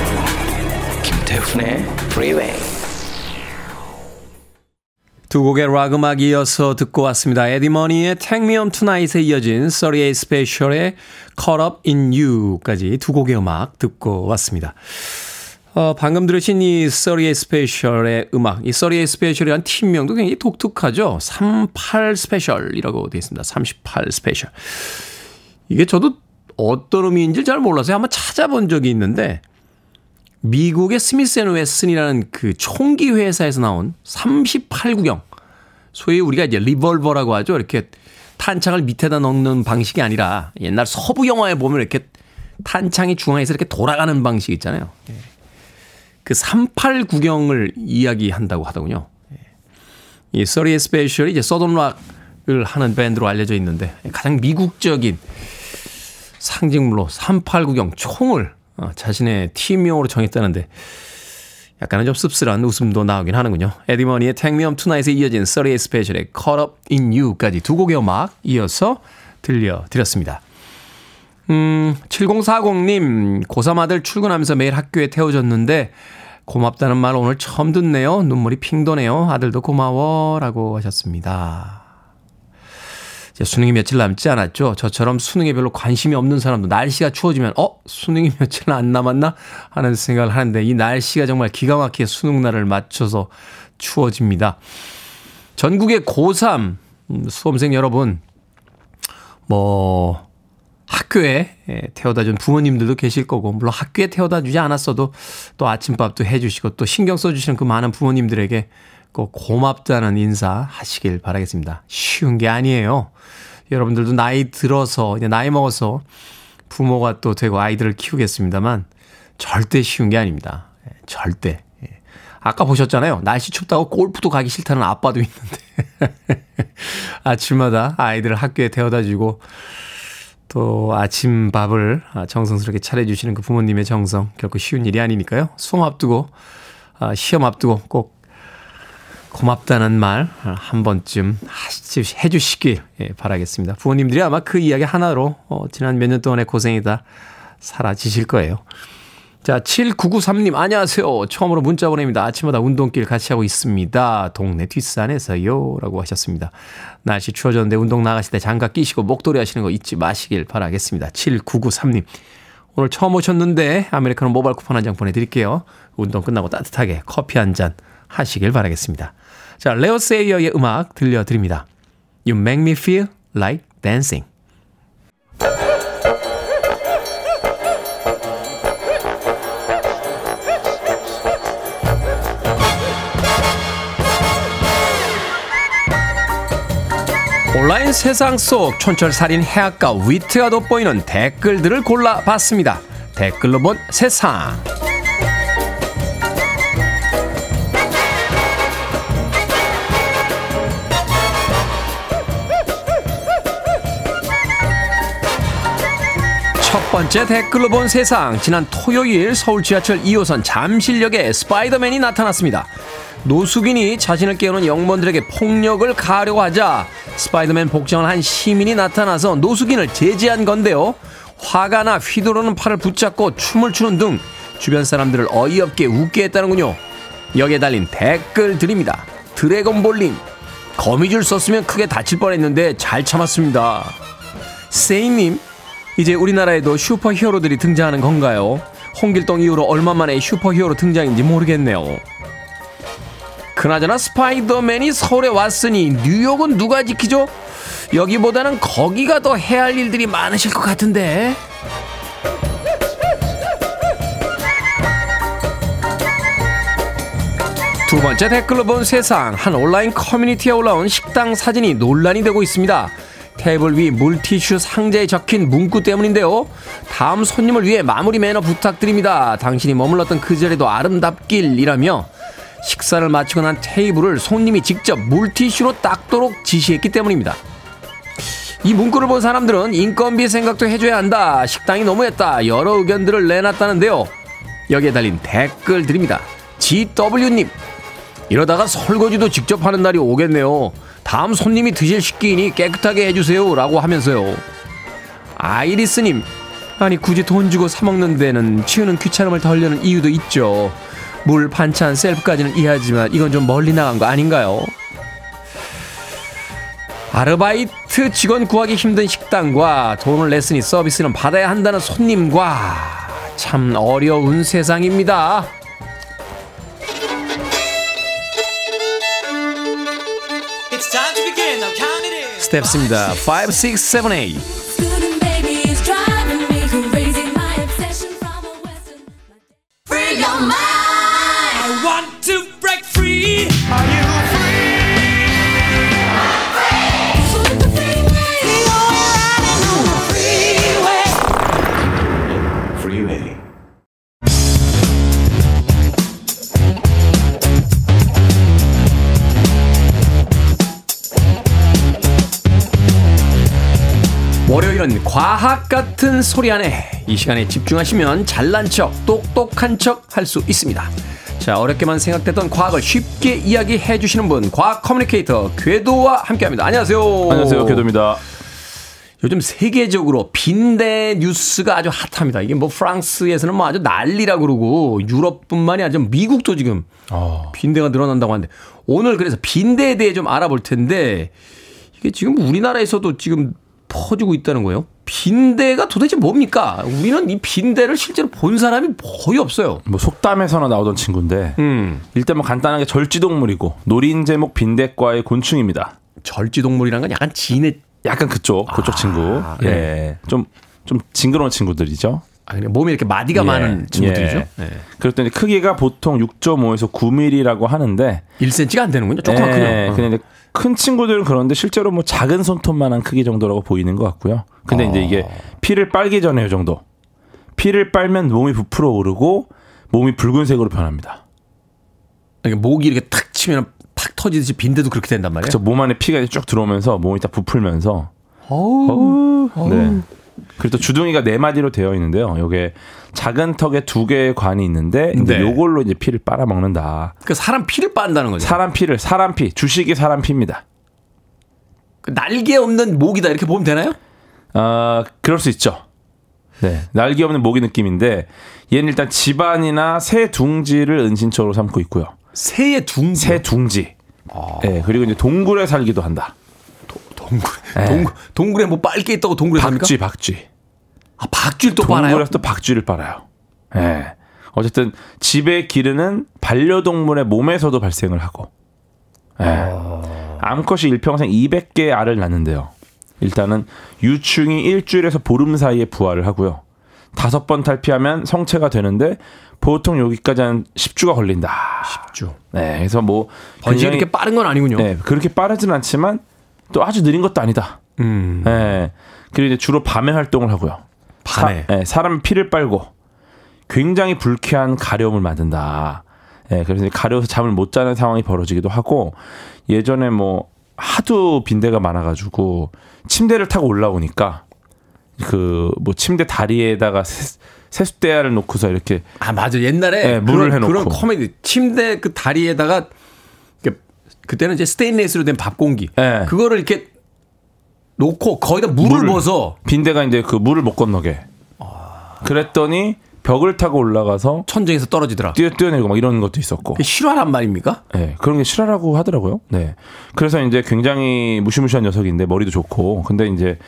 김태훈의 Freeway. 두 곡의 락 음악 이어서 듣고 왔습니다. 에디머니의 Take Me Home Tonight에 이어진 38 Special의 Caught Up In You까지 두 곡의 음악 듣고 왔습니다. 어, 방금 들으신 이 38 Special의 음악, 이 38 Special이라는 팀명도 굉장히 독특하죠. 38 Special이라고 되어 있습니다. 38 Special. 이게 저도 어떤 의미인지 잘 몰라서 한번 찾아본 적이 있는데, 미국의 스미스 앤 웨슨이라는 그 총기 회사에서 나온 38구경. 소위 우리가 이제 리볼버라고 하죠. 이렇게 탄창을 밑에다 넣는 방식이 아니라 옛날 서부 영화에 보면 이렇게 탄창이 중앙에서 이렇게 돌아가는 방식 있잖아요. 그 38구경을 이야기한다고 하더군요. 이 Thirty-Eight Special이 이제 Southern rock을 하는 밴드로 알려져 있는데 가장 미국적인 상징물로 38구경 총을 어, 자신의 팀명으로 정했다는데 약간은 좀 씁쓸한 웃음도 나오긴 하는군요. 에디머니의 Home Tonight에 이어진 38 스페셜의 Caught Up In You까지 두 곡의 음악 이어서 들려드렸습니다. 음, 7040님, 고3 아들 출근하면서 매일 학교에 태워줬는데 고맙다는 말 오늘 처음 듣네요. 눈물이 핑 도네요. 아들도 고마워. 라고 하셨습니다. 이제 수능이 며칠 남지 않았죠. 저처럼 수능에 별로 관심이 없는 사람도 날씨가 추워지면, 어? 수능이 며칠 안 남았나? 하는 생각을 하는데 이 날씨가 정말 기가 막히게 수능 날을 맞춰서 추워집니다. 전국의 고3 음, 수험생 여러분, 뭐, 학교에 예, 태워다 준 부모님들도 계실 거고, 물론 학교에 태워다 주지 않았어도 또 아침밥도 해주시고 또 신경 써주시는 그 많은 부모님들에게 꼭 고맙다는 인사 하시길 바라겠습니다. 쉬운 게 아니에요. 여러분들도 나이 들어서, 나이 먹어서 부모가 또 되고 아이들을 키우겠습니다만 절대 쉬운 게 아닙니다. 예, 절대. 예. 아까 보셨잖아요. 날씨 춥다고 골프도 가기 싫다는 아빠도 있는데. 아침마다 아이들을 학교에 태워다 주고 또 아침 밥을 정성스럽게 차려주시는 그 부모님의 정성 결코 쉬운 일이 아니니까요. 수험 앞두고 아, 시험 앞두고 꼭 고맙다는 말 한 번쯤 해주시길 예, 바라겠습니다. 부모님들이 아마 그 이야기 하나로 어, 지난 몇 년 동안의 고생이 다 사라지실 거예요. 자, 7993님, 안녕하세요. 처음으로 문자 보냅니다. 아침마다 운동길 같이 하고 있습니다. 동네 뒷산에서요. 라고 하셨습니다. 날씨 추워졌는데 운동 나가실 때 장갑 끼시고 목도리 하시는 거 잊지 마시길 바라겠습니다. 7993님. 오늘 처음 오셨는데 아메리카노 모바일 쿠폰 한 장 보내드릴게요. 운동 끝나고 따뜻하게 커피 한 잔 하시길 바라겠습니다. 자, 레오 세이어의 음악 들려드립니다. You make me feel like dancing. 온라인 세상 속 촌철살인 해악과 위트가 돋보이는 댓글들을 골라봤습니다. 댓글로 본 세상. 번째 댓글로 본 세상. 지난 토요일 서울 지하철 2호선 잠실역에 스파이더맨이 나타났습니다. 노숙인이 자신을 깨우는 역무원들에게 폭력을 가하려고 하자 스파이더맨 복장을 한 시민이 나타나서 노숙인을 제지한 건데요. 화가 나 휘두르는 팔을 붙잡고 춤을 추는 등 주변 사람들을 어이없게 웃게 했다는군요. 여기에 달린 댓글들입니다. 드래곤볼님, 거미줄 썼으면 크게 다칠 뻔했는데 잘 참았습니다. 세이님, 이제 우리나라에도 슈퍼 히어로들이 등장하는 건가요? 홍길동 이후로 얼마 만에 슈퍼 히어로 등장인지 모르겠네요. 그나저나 스파이더맨이 서울에 왔으니 뉴욕은 누가 지키죠? 여기보다는 거기가 더 해야 할 일들이 많으실 것 같은데. 두 번째 댓글로 본 세상 한 온라인 커뮤니티에 올라온 식당 사진이 논란이 되고 있습니다. 테이블 위 물티슈 상자에 적힌 문구 때문인데요. 다음 손님을 위해 마무리 매너 부탁드립니다. 당신이 머물렀던 그 자리도 아름답길이라며 식사를 마치고 난 테이블을 손님이 직접 물티슈로 닦도록 지시했기 때문입니다. 이 문구를 본 사람들은 인건비 생각도 해줘야 한다. 식당이 너무했다. 여러 의견들을 내놨다는데요. 여기에 달린 댓글들입니다. GW님. 이러다가 설거지도 직접 하는 날이 오겠네요. 다음 손님이 드실 식기이니 깨끗하게 해주세요. 라고 하면서요. 아이리스님. 아니, 굳이 돈 주고 사먹는 데는 치우는 귀찮음을 덜려는 이유도 있죠. 물, 반찬, 셀프까지는 이해하지만 이건 좀 멀리 나간 거 아닌가요? 아르바이트 직원 구하기 힘든 식당과 돈을 냈으니 서비스는 받아야 한다는 손님과 참 어려운 세상입니다. steps the 5, 6, 7, 8. 과학 같은 소리 하네 이 시간에 집중하시면 잘난 척, 똑똑한 척 할 수 있습니다. 자, 어렵게만 생각됐던 과학을 쉽게 이야기해 주시는 분, 과학 커뮤니케이터 궤도와 함께 합니다. 안녕하세요. 안녕하세요, 궤도입니다. 요즘 세계적으로 빈대 뉴스가 아주 핫합니다. 이게 뭐 프랑스에서는 뭐 아주 난리라 그러고 유럽뿐만이 아니라 미국도 지금 어. 빈대가 늘어난다고 하는데 오늘 그래서 빈대에 대해 좀 알아볼 텐데 이게 지금 우리나라에서도 지금 퍼지고 있다는 거예요. 빈대가 도대체 뭡니까? 우리는 이 빈대를 실제로 본 사람이 거의 없어요. 뭐 속담에서나 나오던 친구인데 음. 일단 뭐 간단하게 절지동물이고 노린 제목 빈대과의 곤충입니다. 절지동물이라는 건 약간 진해 약간 그쪽 그쪽 친구. 네. 예. 좀좀 징그러운 친구들이죠. 아, 그냥 몸에 이렇게 마디가 예. 많은 친구들이죠. 예. 네. 그랬더니 크기가 보통 6.5에서 9mm라고 하는데 1cm가 안 되는군요. 조그맣군요. 예, 어. 근데 이제 큰 친구들은 그런데 실제로 뭐 작은 손톱만한 크기 정도라고 보이는 것 같고요. 근데 이제 이게 피를 빨기 전에 이 정도. 피를 빨면 몸이 부풀어 오르고 몸이 붉은색으로 변합니다. 이게 목이 이렇게 탁 치면 탁 터지듯이 빈대도 그렇게 된단 말이에요. 저몸 안에 피가 쭉 들어오면서 몸이 딱 부풀면서 어우. 네. 그리고 또 주둥이가 네 마디로 되어 있는데요. 요게 작은 턱에 두 개의 관이 있는데 이제 네. 요걸로 이제 피를 빨아 먹는다. 그 사람 피를 빤다는 거죠. 사람 피를 사람 피 주식이 사람 피입니다. 그 날개 없는 목이다 이렇게 보면 되나요? 아, 그럴 수 있죠. 네. 날개 없는 모기 느낌인데 얘는 일단 집안이나 새 둥지를 은신처로 삼고 있고요. 새의 둥지. 새 둥지. 네, 그리고 이제 동굴에 살기도 한다. 동굴. 네. 동굴. 동굴에 뭐 빨게 있다고 동굴에? 박쥐, 박쥐. 아, 박쥐를 또 빨아요? 동굴에서 또 박쥐를 빨아요. 예. 어쨌든 집에 기르는 반려동물의 몸에서도 발생을 하고. 예. 암컷이 일평생 200개의 알을 낳는데요. 일단은 유충이 일주일에서 보름 사이에 부화를 하고요. 다섯 번 탈피하면 성체가 되는데 보통 여기까지 한 10주가 걸린다. 10주. 네. 그래서 뭐 굉장히- 이렇게 빠른 건 아니군요. 네, 그렇게 빠르진 않지만 또 아주 느린 것도 아니다. 음. 예. 그리고 이제 주로 밤에 활동을 하고요. 밤에. 사, 예, 사람 피를 빨고 굉장히 불쾌한 가려움을 만든다. 예, 그래서 가려워서 잠을 못 자는 상황이 벌어지기도 하고 예전에 뭐 하도 빈대가 많아가지고 침대를 타고 올라오니까 그 뭐 침대 다리에다가 세, 세숫대야를 놓고서 이렇게 아, 맞아. 옛날에 네, 물을 그런, 해놓고. 그런 코미디 침대 그 다리에다가 그때는 이제 스테인레스로 된 밥 공기. 네. 그거를 이렇게 놓고 거기다 물을 물을. 부어서 빈대가 이제 그 물을 못 건너게. 그랬더니 벽을 타고 올라가서 천정에서 떨어지더라. 뛰어 뛰어내리고 막 이런 것도 있었고. 실화란 말입니까? 네, 그런 게 실화라고 하더라고요. 네. 그래서 이제 굉장히 무시무시한 녀석인데 머리도 좋고. 근데 이제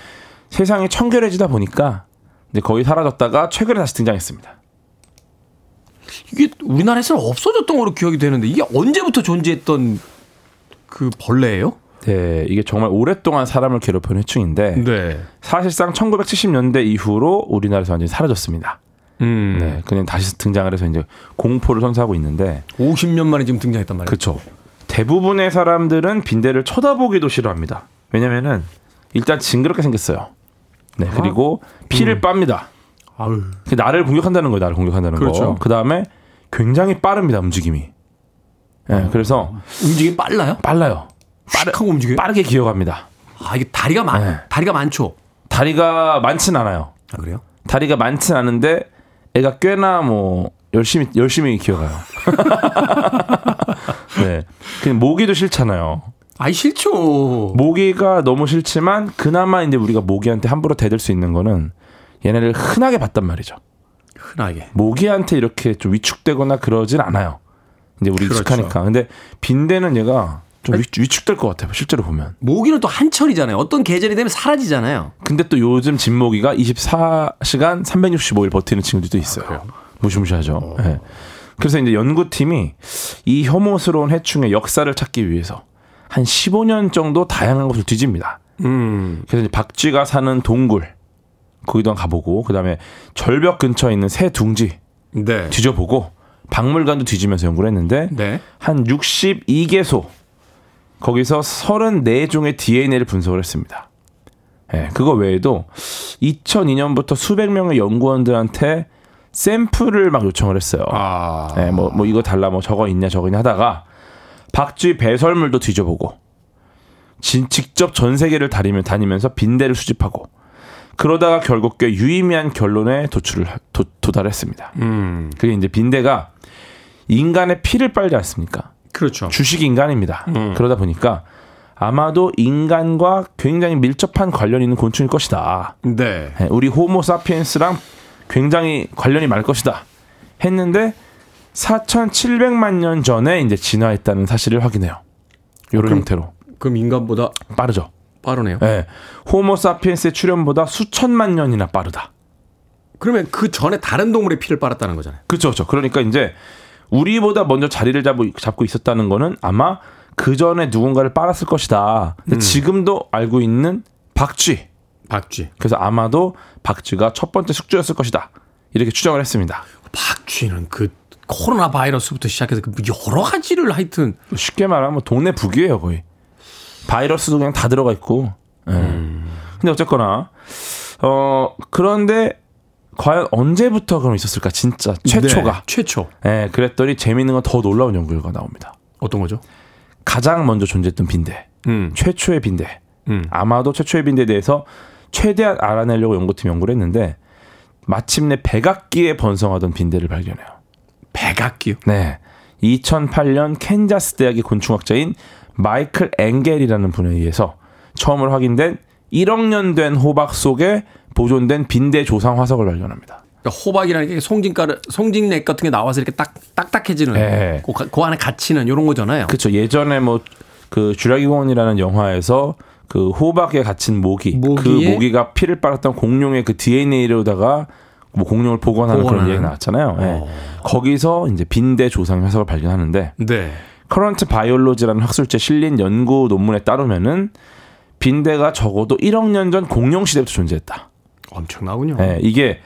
세상이 청결해지다 보니까 이제 거의 사라졌다가 최근에 다시 등장했습니다. 이게 우리나라에서는 없어졌던 걸로 기억이 되는데 이게 언제부터 존재했던 그 벌레예요? 네, 이게 정말 오랫동안 사람을 괴롭히는 해충인데 네. 사실상 1970년대 이후로 우리나라에서 완전히 사라졌습니다. 음. 네, 그냥 다시 등장을 해서 이제 공포를 선사하고 있는데 50년 만에 지금 등장했단 말이에요. 그렇죠. 대부분의 사람들은 빈대를 쳐다보기도 싫어합니다. 왜냐면은 일단 징그럽게 생겼어요. 네, 그리고 피를 빱니다. 아유. 그 나를 공격한다는 거예요. 나를 공격한다는 그렇죠. 거. 그 다음에 굉장히 빠릅니다. 움직임이. 예, 그래서 움직임이 빨라요? 빨라요. 빠르하고 움직여요? 빠르게 기어갑니다. 아, 이게 다리가 많, 네. 다리가 많죠? 다리가 많진 않아요. 아, 그래요? 다리가 많진 않은데 애가 꽤나 뭐 열심히 열심히 기어가요. 네. 그냥 모기도 싫잖아요. 아이, 싫죠. 모기가 너무 싫지만 그나마 이제 우리가 모기한테 함부로 대들 수 있는 거는 얘네를 흔하게 봤단 말이죠. 흔하게. 모기한테 이렇게 좀 위축되거나 그러진 않아요. 이제 우리 그렇죠. 익숙하니까. 근데 빈대는 얘가 좀 위, 위축 될 것 같아요. 실제로 보면. 모기는 또 한철이잖아요. 어떤 계절이 되면 사라지잖아요. 근데 또 요즘 진모기가 24시간 365일 버티는 친구들도 있어요. 무시무시하죠. 예. 그래서 이제 연구팀이 이 혐오스러운 해충의 역사를 찾기 위해서 한 15년 정도 다양한 곳을 뒤집니다. 음. 그래서 이제 박쥐가 사는 동굴 거기도 한번 가보고 그다음에 절벽 근처에 있는 새 둥지 네. 뒤져보고 박물관도 뒤지면서 연구를 했는데 네. 한 62개소 거기서 34종의 DNA를 분석을 했습니다. 예, 그거 외에도 2002년부터 수백 명의 연구원들한테 샘플을 막 요청을 했어요. 아. 예, 뭐, 뭐 이거 달라, 뭐 저거 있냐, 저거 있냐 하다가 박쥐 배설물도 뒤져보고 진, 직접 전 세계를 다니면, 다니면서 빈대를 수집하고 그러다가 결국 꽤 유의미한 결론에 도출을, 도, 도달했습니다. 음. 그게 이제 빈대가 인간의 피를 빨지 않습니까? 그렇죠. 주식 인간입니다. 그러다 보니까 아마도 인간과 굉장히 밀접한 관련이 있는 곤충일 것이다. 네. 예, 우리 호모 사피엔스랑 굉장히 관련이 많을 것이다. 했는데 4,700만 년 전에 이제 진화했다는 사실을 확인해요. 이런 그럼- 형태로 그럼 인간보다 빠르죠. 빠르네요. 예. 호모 사피엔스의 출현보다 수천만 년이나 빠르다. 그러면 그 전에 다른 동물의 피를 빨았다는 거잖아요. 그렇죠, 그렇죠. 그러니까 이제 우리보다 먼저 자리를 잡고, 잡고 있었다는 거는 아마 그 전에 누군가를 빨았을 것이다. 근데 지금도 알고 있는 박쥐. 박쥐. 그래서 아마도 박쥐가 첫 번째 숙주였을 것이다. 이렇게 추정을 했습니다. 박쥐는 그 코로나 바이러스부터 시작해서 그 여러 가지를 하여튼 쉽게 말하면 동네 북이에요, 거의. 바이러스도 그냥 다 들어가 있고. 예. 근데 어쨌거나 어 그런데 과연 언제부터 그럼 있었을까? 진짜 최초가. 네, 최초. 예, 그랬더니 재미있는 건 더 놀라운 연구 결과가 나옵니다. 어떤 거죠? 가장 먼저 존재했던 빈대. 음. 최초의 빈대. 음. 아마도 최초의 빈대에 대해서 최대한 알아내려고 연구팀이 연구를 했는데 마침내 백악기에 번성하던 빈대를 발견해요. 백악기요. 네. 2008년 캔자스 대학의 곤충학자인 마이클 앵겔이라는 분에 의해서 처음으로 확인된 1억 년 된 호박 속에 보존된 빈대 조상 화석을 발견합니다. 그러니까 호박이라는 게 송진가루, 송진액 같은 게 나와서 이렇게 딱 딱딱해지는 네. 그, 가- 그 안에 갇히는 이런 거잖아요. 그렇죠. 예전에 뭐 그 주라기 공원이라는 영화에서 그 호박에 갇힌 모기, 그 모기에? 모기가 피를 빨았던 공룡의 그 DNA로다가 뭐 공룡을 복원하는 그런 복원하는. 얘기 나왔잖아요. 예. 어. 거기서 이제 빈대 조상 화석을 발견하는데 네. Current Biology라는 학술지에 실린 연구 논문에 따르면은 빈대가 적어도 1억 년 전 공룡 시대부터 존재했다. 엄청나군요. 예, 이게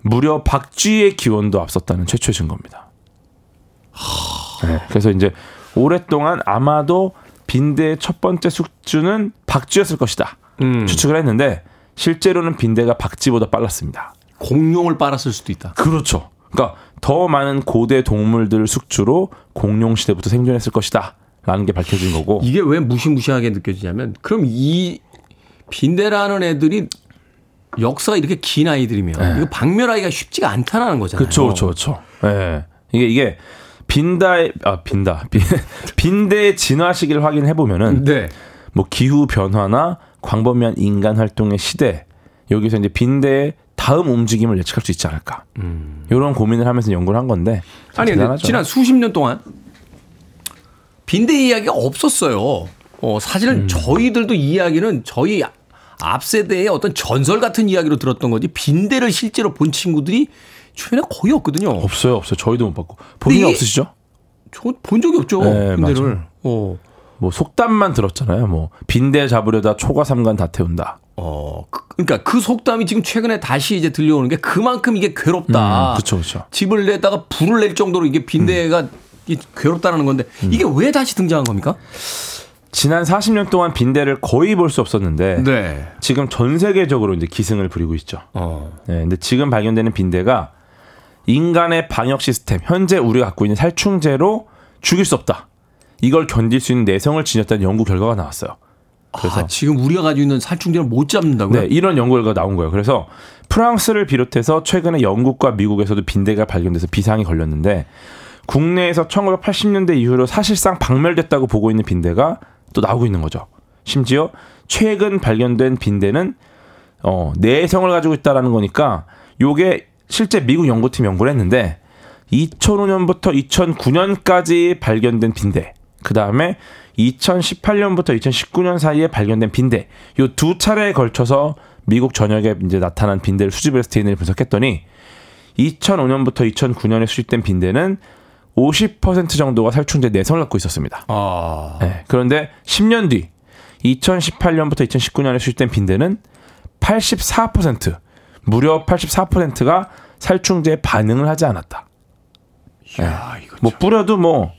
무려 박쥐의 기원도 앞섰다는 최초의 증거입니다. 예, 그래서 이제 오랫동안 아마도 빈대의 첫 번째 숙주는 박쥐였을 것이다. 음. 추측을 했는데 실제로는 빈대가 박쥐보다 빨랐습니다. 공룡을 빨았을 수도 있다. 그렇죠. 그러니까 더 많은 고대 동물들 숙주로 공룡 시대부터 생존했을 것이다. 라는 게 밝혀진 거고. 이게 왜 무시무시하게 느껴지냐면 그럼 이 빈대라는 애들이 역사가 이렇게 긴 아이들이면 이거 박멸하기가 쉽지가 않다는 거잖아요. 그렇죠, 그렇죠, 그렇죠. 예. 이게 이게 빈다의 아 빈다 빈, 빈대의 진화 시기를 확인해 보면은 네. 뭐 기후 변화나 광범위한 인간 활동의 시대 여기서 이제 빈대의 다음 움직임을 예측할 수 있지 않을까. 이런 고민을 하면서 연구를 한 건데 참 아니 대단하죠. 지난 수십 년 동안 빈대 이야기가 없었어요. 어, 사실은 저희들도 이 이야기는 저희 앞 세대의 어떤 전설 같은 이야기로 들었던 거지 빈대를 실제로 본 친구들이 주변에 거의 없거든요. 없어요, 없어요. 저희도 못 봤고 본인 이게- 없으시죠? 저 본 적이 없죠. 네, 빈대를. 맞아요. 어. 뭐 속담만 들었잖아요. 뭐 빈대 잡으려다 초과 삼간 다 태운다. 어, 그- 그러니까 그 속담이 지금 최근에 다시 이제 들려오는 게 그만큼 이게 괴롭다. 그렇죠, 그렇죠. 집을 내다가 불을 낼 정도로 이게 빈대가 이 괴롭다는 건데 이게 왜 다시 등장한 겁니까? 지난 40년 동안 빈대를 거의 볼 수 없었는데 네. 지금 전 세계적으로 이제 기승을 부리고 있죠. 어. 네, 근데 지금 발견되는 빈대가 인간의 방역 시스템, 현재 우리가 갖고 있는 살충제로 죽일 수 없다. 이걸 견딜 수 있는 내성을 지녔다는 연구 결과가 나왔어요. 그래서 아, 지금 우리가 가지고 있는 살충제를 못 잡는다고요? 네, 이런 연구 결과가 나온 거예요. 그래서 프랑스를 비롯해서 최근에 영국과 미국에서도 빈대가 발견돼서 비상이 걸렸는데 국내에서 1980년대 이후로 사실상 박멸됐다고 보고 있는 빈대가 또 나오고 있는 거죠. 심지어 최근 발견된 빈대는 어, 내성을 가지고 있다라는 거니까 요게 실제 미국 연구팀 연구를 했는데 2005년부터 2009년까지 발견된 빈대, 그 다음에 2018년부터 2019년 사이에 발견된 빈대, 요 두 차례에 걸쳐서 미국 전역에 이제 나타난 빈대를 수집을 해서 DNA를 분석했더니 2005년부터 2009년에 수집된 빈대는 50% 정도가 살충제 내성을 갖고 있었습니다. 아. 네, 그런데 10년 뒤 2018년부터 2019년에 수집된 빈대는 84% 무려 84%가 살충제에 반응을 하지 않았다. 야, 이거 뭐 뿌려도 뭐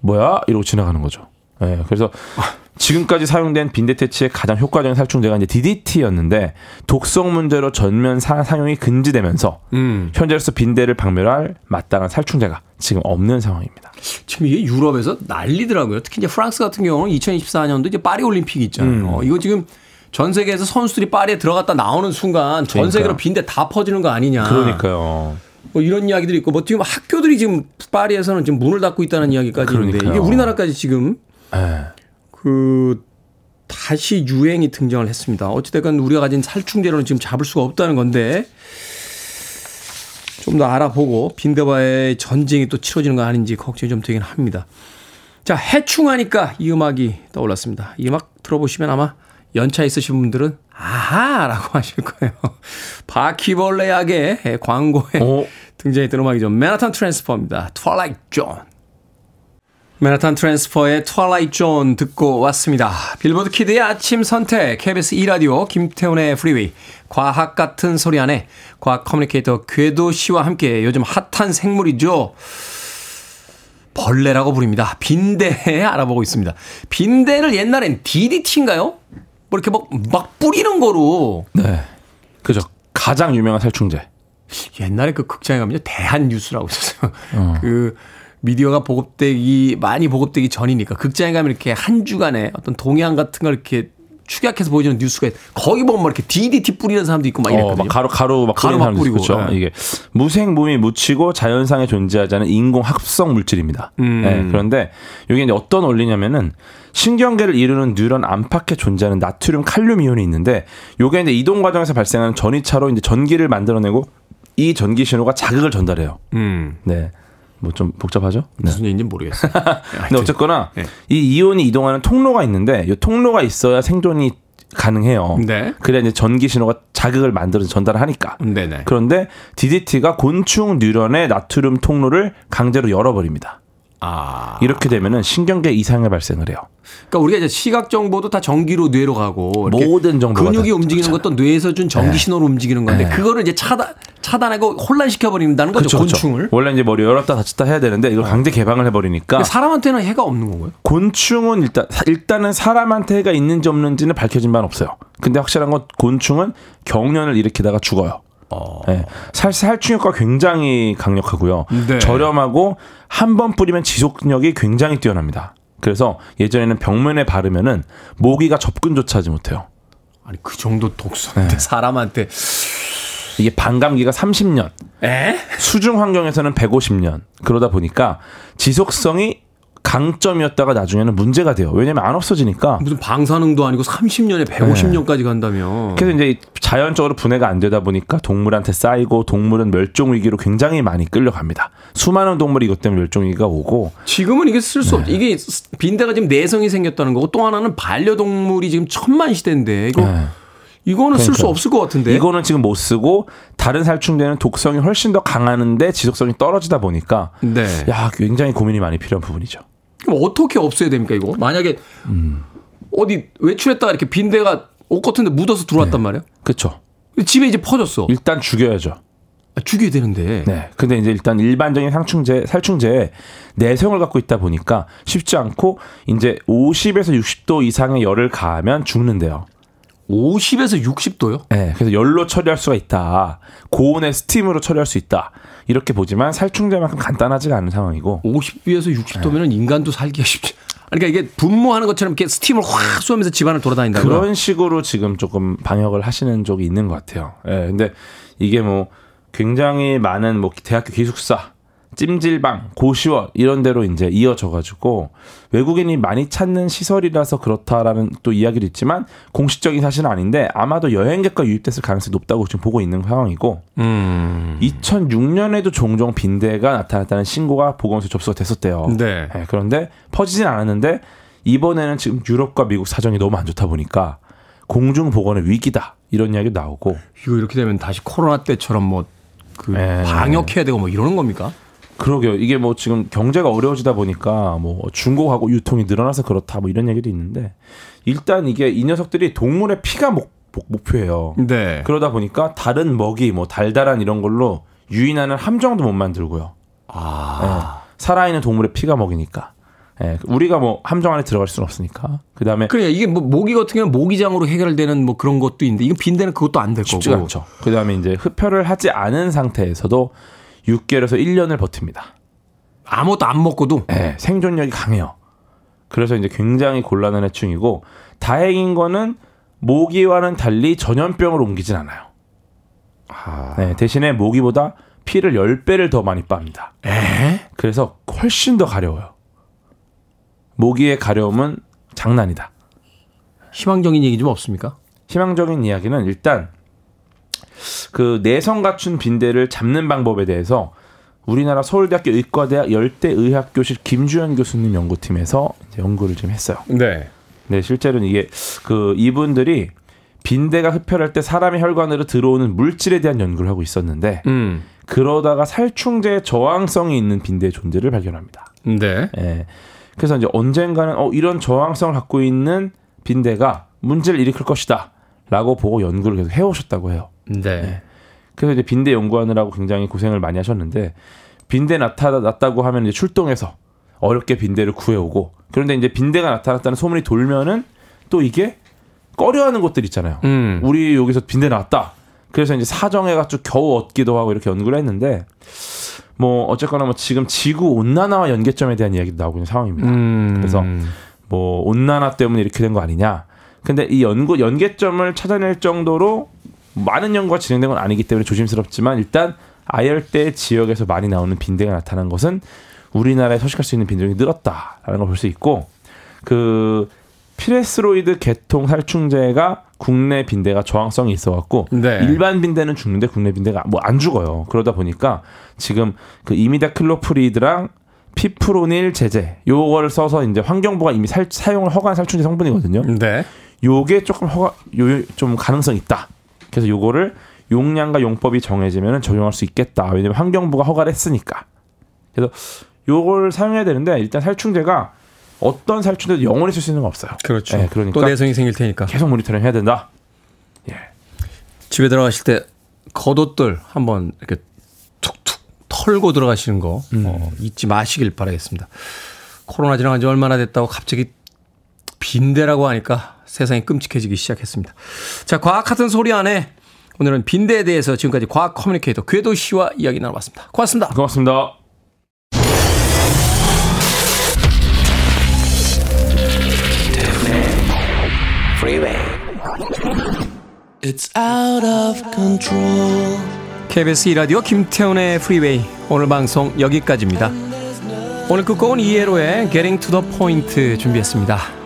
뭐야 이러고 지나가는 거죠. 예, 그래서 지금까지 사용된 빈대 퇴치의 가장 효과적인 살충제가 이제 DDT였는데 독성 문제로 전면 사, 사용이 금지되면서 음. 현재로서 빈대를 박멸할 마땅한 살충제가 지금 없는 상황입니다. 지금 이게 유럽에서 난리더라고요. 특히 이제 프랑스 같은 경우는 2024년도 이제 파리 올림픽이 있잖아요. 음. 어, 이거 지금 전 세계에서 선수들이 파리에 들어갔다 나오는 순간 전 그러니까요. 세계로 빈대 다 퍼지는 거 아니냐. 그러니까요. 뭐 이런 이야기들이 있고 뭐 지금 학교들이 지금 파리에서는 지금 문을 닫고 있다는 이야기까지 있는데 그러니까요. 이게 우리나라까지 지금 예. 그 다시 유행이 등장을 했습니다. 어찌됐건 우리가 가진 살충제로는 지금 잡을 수가 없다는 건데 좀 더 알아보고 빈대와의 전쟁이 또 치러지는 거 아닌지 걱정이 좀 되긴 합니다. 자, 해충하니까 이 음악이 떠올랐습니다. 이 음악 들어보시면 아마 연차 있으신 분들은 아하라고 하실 거예요. 바퀴벌레 약의 광고에 어? 등장했던 음악이죠. 맨하탄 트랜스퍼입니다. Twilight Zone. Manhattan Transfer의 Twilight Zone 듣고 왔습니다. Billboard Kid의 아침 선택 KBS 2라디오 김태훈의 프리웨이 과학 같은 소리 하네 과학 communicator 궤도 씨와 함께 요즘 핫한 생물이죠. 벌레라고 부릅니다. 빈대 알아보고 있습니다. 빈대를 옛날엔 DDT인가요? 뭐 이렇게 막, 막 뿌리는 거로 네. 그죠. 가장 유명한 살충제. 옛날에 그 극장에 가면 대한 뉴스라고 있었어요. 그 미디어가 보급되기 많이 보급되기 전이니까 극장에 가면 이렇게 한 주간에 어떤 동향 같은 걸 이렇게 축약해서 보여주는 뉴스가 있- 거기 보면 막 이렇게 DDT 뿌리는 사람도 있고 막 어, 이랬거든요. 막 가루 가루 막 가루 뿌리는 막 뿌리고, 있죠. 예. 이게 무생 무미 묻히고 자연상에 존재하지 않은 인공 합성 물질입니다. 음. 예, 그런데 이게 이제 어떤 원리냐면은 신경계를 이루는 뉴런 안팎에 존재하는 나트륨 칼륨 이온이 있는데 요게 이제 이동 과정에서 발생하는 전이차로 이제 전기를 만들어내고 이 전기 신호가 자극을 전달해요. 음, 네. 뭐 좀 복잡하죠? 네. 무슨 얘기인지 모르겠어요. 근데 어쨌거나 네. 이 이온이 이동하는 통로가 있는데 이 통로가 있어야 생존이 가능해요. 네. 그래야 이제 전기 신호가 자극을 만들어서 전달을 하니까. 네네. 그런데 DDT가 곤충 뉴런의 나트륨 통로를 강제로 열어버립니다. 아. 이렇게 되면은 신경계 이상이 발생을 해요. 그러니까 우리가 이제 시각 정보도 다 전기로 뇌로 가고 모든 정보가 근육이 다 움직이는. 것도 뇌에서 준 전기 네. 신호로 움직이는 건데 네. 그거를 이제 차단 차단하고 혼란시켜 버린다는 거죠 그쵸, 그쵸. 곤충을. 원래 이제 머리 열었다 닫혔다 해야 되는데 이걸 강제 개방을 해 버리니까 사람한테는 해가 없는 건가요? 곤충은 일단 일단은 사람한테 해가 있는지 없는지는 밝혀진 바는 없어요. 근데 확실한 건 곤충은 경련을 일으키다가 죽어요. 네. 살 살충 효과 굉장히 강력하고요. 네. 저렴하고 한 번 뿌리면 지속력이 굉장히 뛰어납니다. 그래서 예전에는 벽면에 바르면은 모기가 접근조차 하지 못해요. 아니 그 정도 독성인데 네. 사람한테 이게 반감기가 30년, 에? 수중 환경에서는 150년. 그러다 보니까 지속성이 강점이었다가 나중에는 문제가 돼요. 왜냐면 안 없어지니까. 무슨 방사능도 아니고 30년에 150년까지 간다면 그래서 이제 자연적으로 분해가 안 되다 보니까 동물한테 쌓이고 동물은 멸종 위기로 굉장히 많이 끌려갑니다. 수많은 동물이 이것 때문에 멸종 위기가 오고 지금은 이게 쓸 네. 수 없. 이게 빈대가 지금 내성이 생겼다는 거고 또 하나는 반려동물이 지금 천만 시대인데 이거 네. 이거는 쓸수 그러니까요. 없을 것 같은데. 이거는 지금 못 쓰고 다른 살충제는 독성이 훨씬 더 강하는데 지속성이 떨어지다 보니까 네. 야 굉장히 고민이 많이 필요한 부분이죠. 그럼 어떻게 없애야 됩니까 이거? 만약에 음. 어디 외출했다가 이렇게 빈대가 옷 같은데 묻어서 들어왔단 말이야. 그렇죠. 근데 집에 이제 퍼졌어. 일단 죽여야죠. 아, 죽여야 되는데. 네. 근데 이제 일단 일반적인 살충제, 살충제에 내성을 갖고 있다 보니까 쉽지 않고 이제 50에서 60도 이상의 열을 가하면 죽는데요. 50에서 60도요? 네, 그래서 열로 처리할 수가 있다. 고온의 스팀으로 처리할 수 있다. 이렇게 보지만 살충제만큼 간단하지가 않은 상황이고 50도에서 60도면은 인간도 살기가 쉽지. 그러니까 이게 분무하는 것처럼 이렇게 스팀을 확 쏘면서 집안을 돌아다닌다고요? 그런 식으로 지금 조금 방역을 하시는 쪽이 있는 것 같아요. 예, 근데 이게 뭐 굉장히 많은 뭐 대학교 기숙사, 찜질방, 고시원 이런 데로 이제 이어져 가지고 외국인이 많이 찾는 시설이라서 그렇다라는 또 이야기도 있지만 공식적인 사실은 아닌데 아마도 여행객과 유입됐을 가능성이 높다고 지금 보고 있는 상황이고 음. 2006년에도 종종 빈대가 나타났다는 신고가 보건소에 접수가 됐었대요. 네. 예, 그런데 퍼지진 않았는데 이번에는 지금 유럽과 미국 사정이 너무 안 좋다 보니까 공중 보건의 위기다 이런 이야기 도 나오고 이거 이렇게 되면 다시 코로나 때처럼 뭐그 예. 방역해야 되고 뭐 이러는 겁니까? 그러게요. 이게 뭐 지금 경제가 어려워지다 보니까 뭐 중고하고 유통이 늘어나서 그렇다 뭐 이런 얘기도 있는데 일단 이게 이 녀석들이 동물의 피가 목, 목- 목표예요. 네. 그러다 보니까 다른 먹이 뭐 달달한 이런 걸로 유인하는 함정도 못 만들고요. 아. 예, 살아있는 동물의 피가 먹이니까. 예, 우리가 뭐 함정 안에 들어갈 수는 없으니까. 그다음에 그래 이게 뭐 모기 같은 경우는 모기장으로 해결되는 뭐 그런 것도 있는데 이건 빈대는 그것도 안 될 거고. 쉽지가 않죠. 그다음에 이제 흡혈을 하지 않은 상태에서도 6개월에서 1년을 버팁니다. 아무것도 안 먹고도 예, 생존력이 강해요. 그래서 이제 굉장히 곤란한 해충이고 다행인 거는 모기와는 달리 전염병을 옮기진 않아요. 네, 대신에 모기보다 피를 10배를 더 많이 빱니다. 에? 그래서 훨씬 더 가려워요. 모기의 가려움은 장난이다. 희망적인 얘기 좀 없습니까? 희망적인 이야기는 일단 그 내성 갖춘 빈대를 잡는 방법에 대해서 우리나라 서울대학교 의과대학 열대의학교실 김주현 교수님 연구팀에서 연구를 좀 했어요. 네. 네, 실제로는 이게 그 이분들이 빈대가 흡혈할 때 사람의 혈관으로 들어오는 물질에 대한 연구를 하고 있었는데 음. 그러다가 살충제에 저항성이 있는 빈대의 존재를 발견합니다. 네. 예. 그래서 이제 언젠가는 어 이런 저항성을 갖고 있는 빈대가 문제를 일으킬 것이다라고 보고 연구를 계속 해오셨다고 해요. 네. 그래서 이제 빈대 연구하느라고 굉장히 고생을 많이 하셨는데 빈대 나타났다고 하면 이제 출동해서 어렵게 빈대를 구해오고 그런데 이제 빈대가 나타났다는 소문이 돌면은 또 이게 꺼려하는 곳들 있잖아요. 음. 우리 여기서 빈대 나왔다. 그래서 이제 사정해가지고 겨우 얻기도 하고 이렇게 연구를 했는데 뭐 어쨌거나 뭐 지금 지구 온난화와 연계점에 대한 이야기도 나오고 있는 상황입니다. 음. 그래서 뭐 온난화 때문에 이렇게 된 거 아니냐. 근데 이 연구 연계점을 찾아낼 정도로 많은 연구가 진행된 건 아니기 때문에 조심스럽지만 일단 아열대 지역에서 많이 나오는 빈대가 나타난 것은 우리나라에 서식할 수 있는 빈종이 늘었다라는 걸 볼 수 있고 그 피레스로이드 계통 살충제가 국내 빈대가 저항성이 있어갖고 네. 일반 빈대는 죽는데 국내 빈대가 뭐 안 죽어요. 그러다 보니까 지금 그 이미다 클로프리드랑 피프로닐 제제 요거를 써서 이제 환경부가 이미 살, 사용을 허가한 살충제 성분이거든요. 네. 요게 조금 허가 요 좀 가능성 이 있다. 그래서 요거를 용량과 용법이 정해지면 적용할 수 있겠다. 왜냐면 환경부가 허가를 했으니까. 그래서 요걸 사용해야 되는데 일단 살충제가 어떤 살충제도 영원히 쓸 수 있는 건 없어요. 그렇죠. 예, 그러니까 또 내성이 생길 테니까. 계속 모니터링 해야 된다. 집에 들어가실 때 겉옷들 한번 이렇게 툭툭 털고 들어가시는 거 어, 잊지 마시길 바라겠습니다. 코로나 지나간 지 얼마나 됐다고 갑자기 빈대라고 하니까 세상이 끔찍해지기 시작했습니다. 자, 과학 같은 소리 안에 오늘은 빈대에 대해서 지금까지 과학 커뮤니케이터 궤도 씨와 이야기 나눠봤습니다. 고맙습니다. 고맙습니다. Freeway. It's out of control. KBS 2라디오 김태훈의 프리웨이 오늘 방송 여기까지입니다. 오늘 끝곡은 이에로의 Getting to the Point 준비했습니다.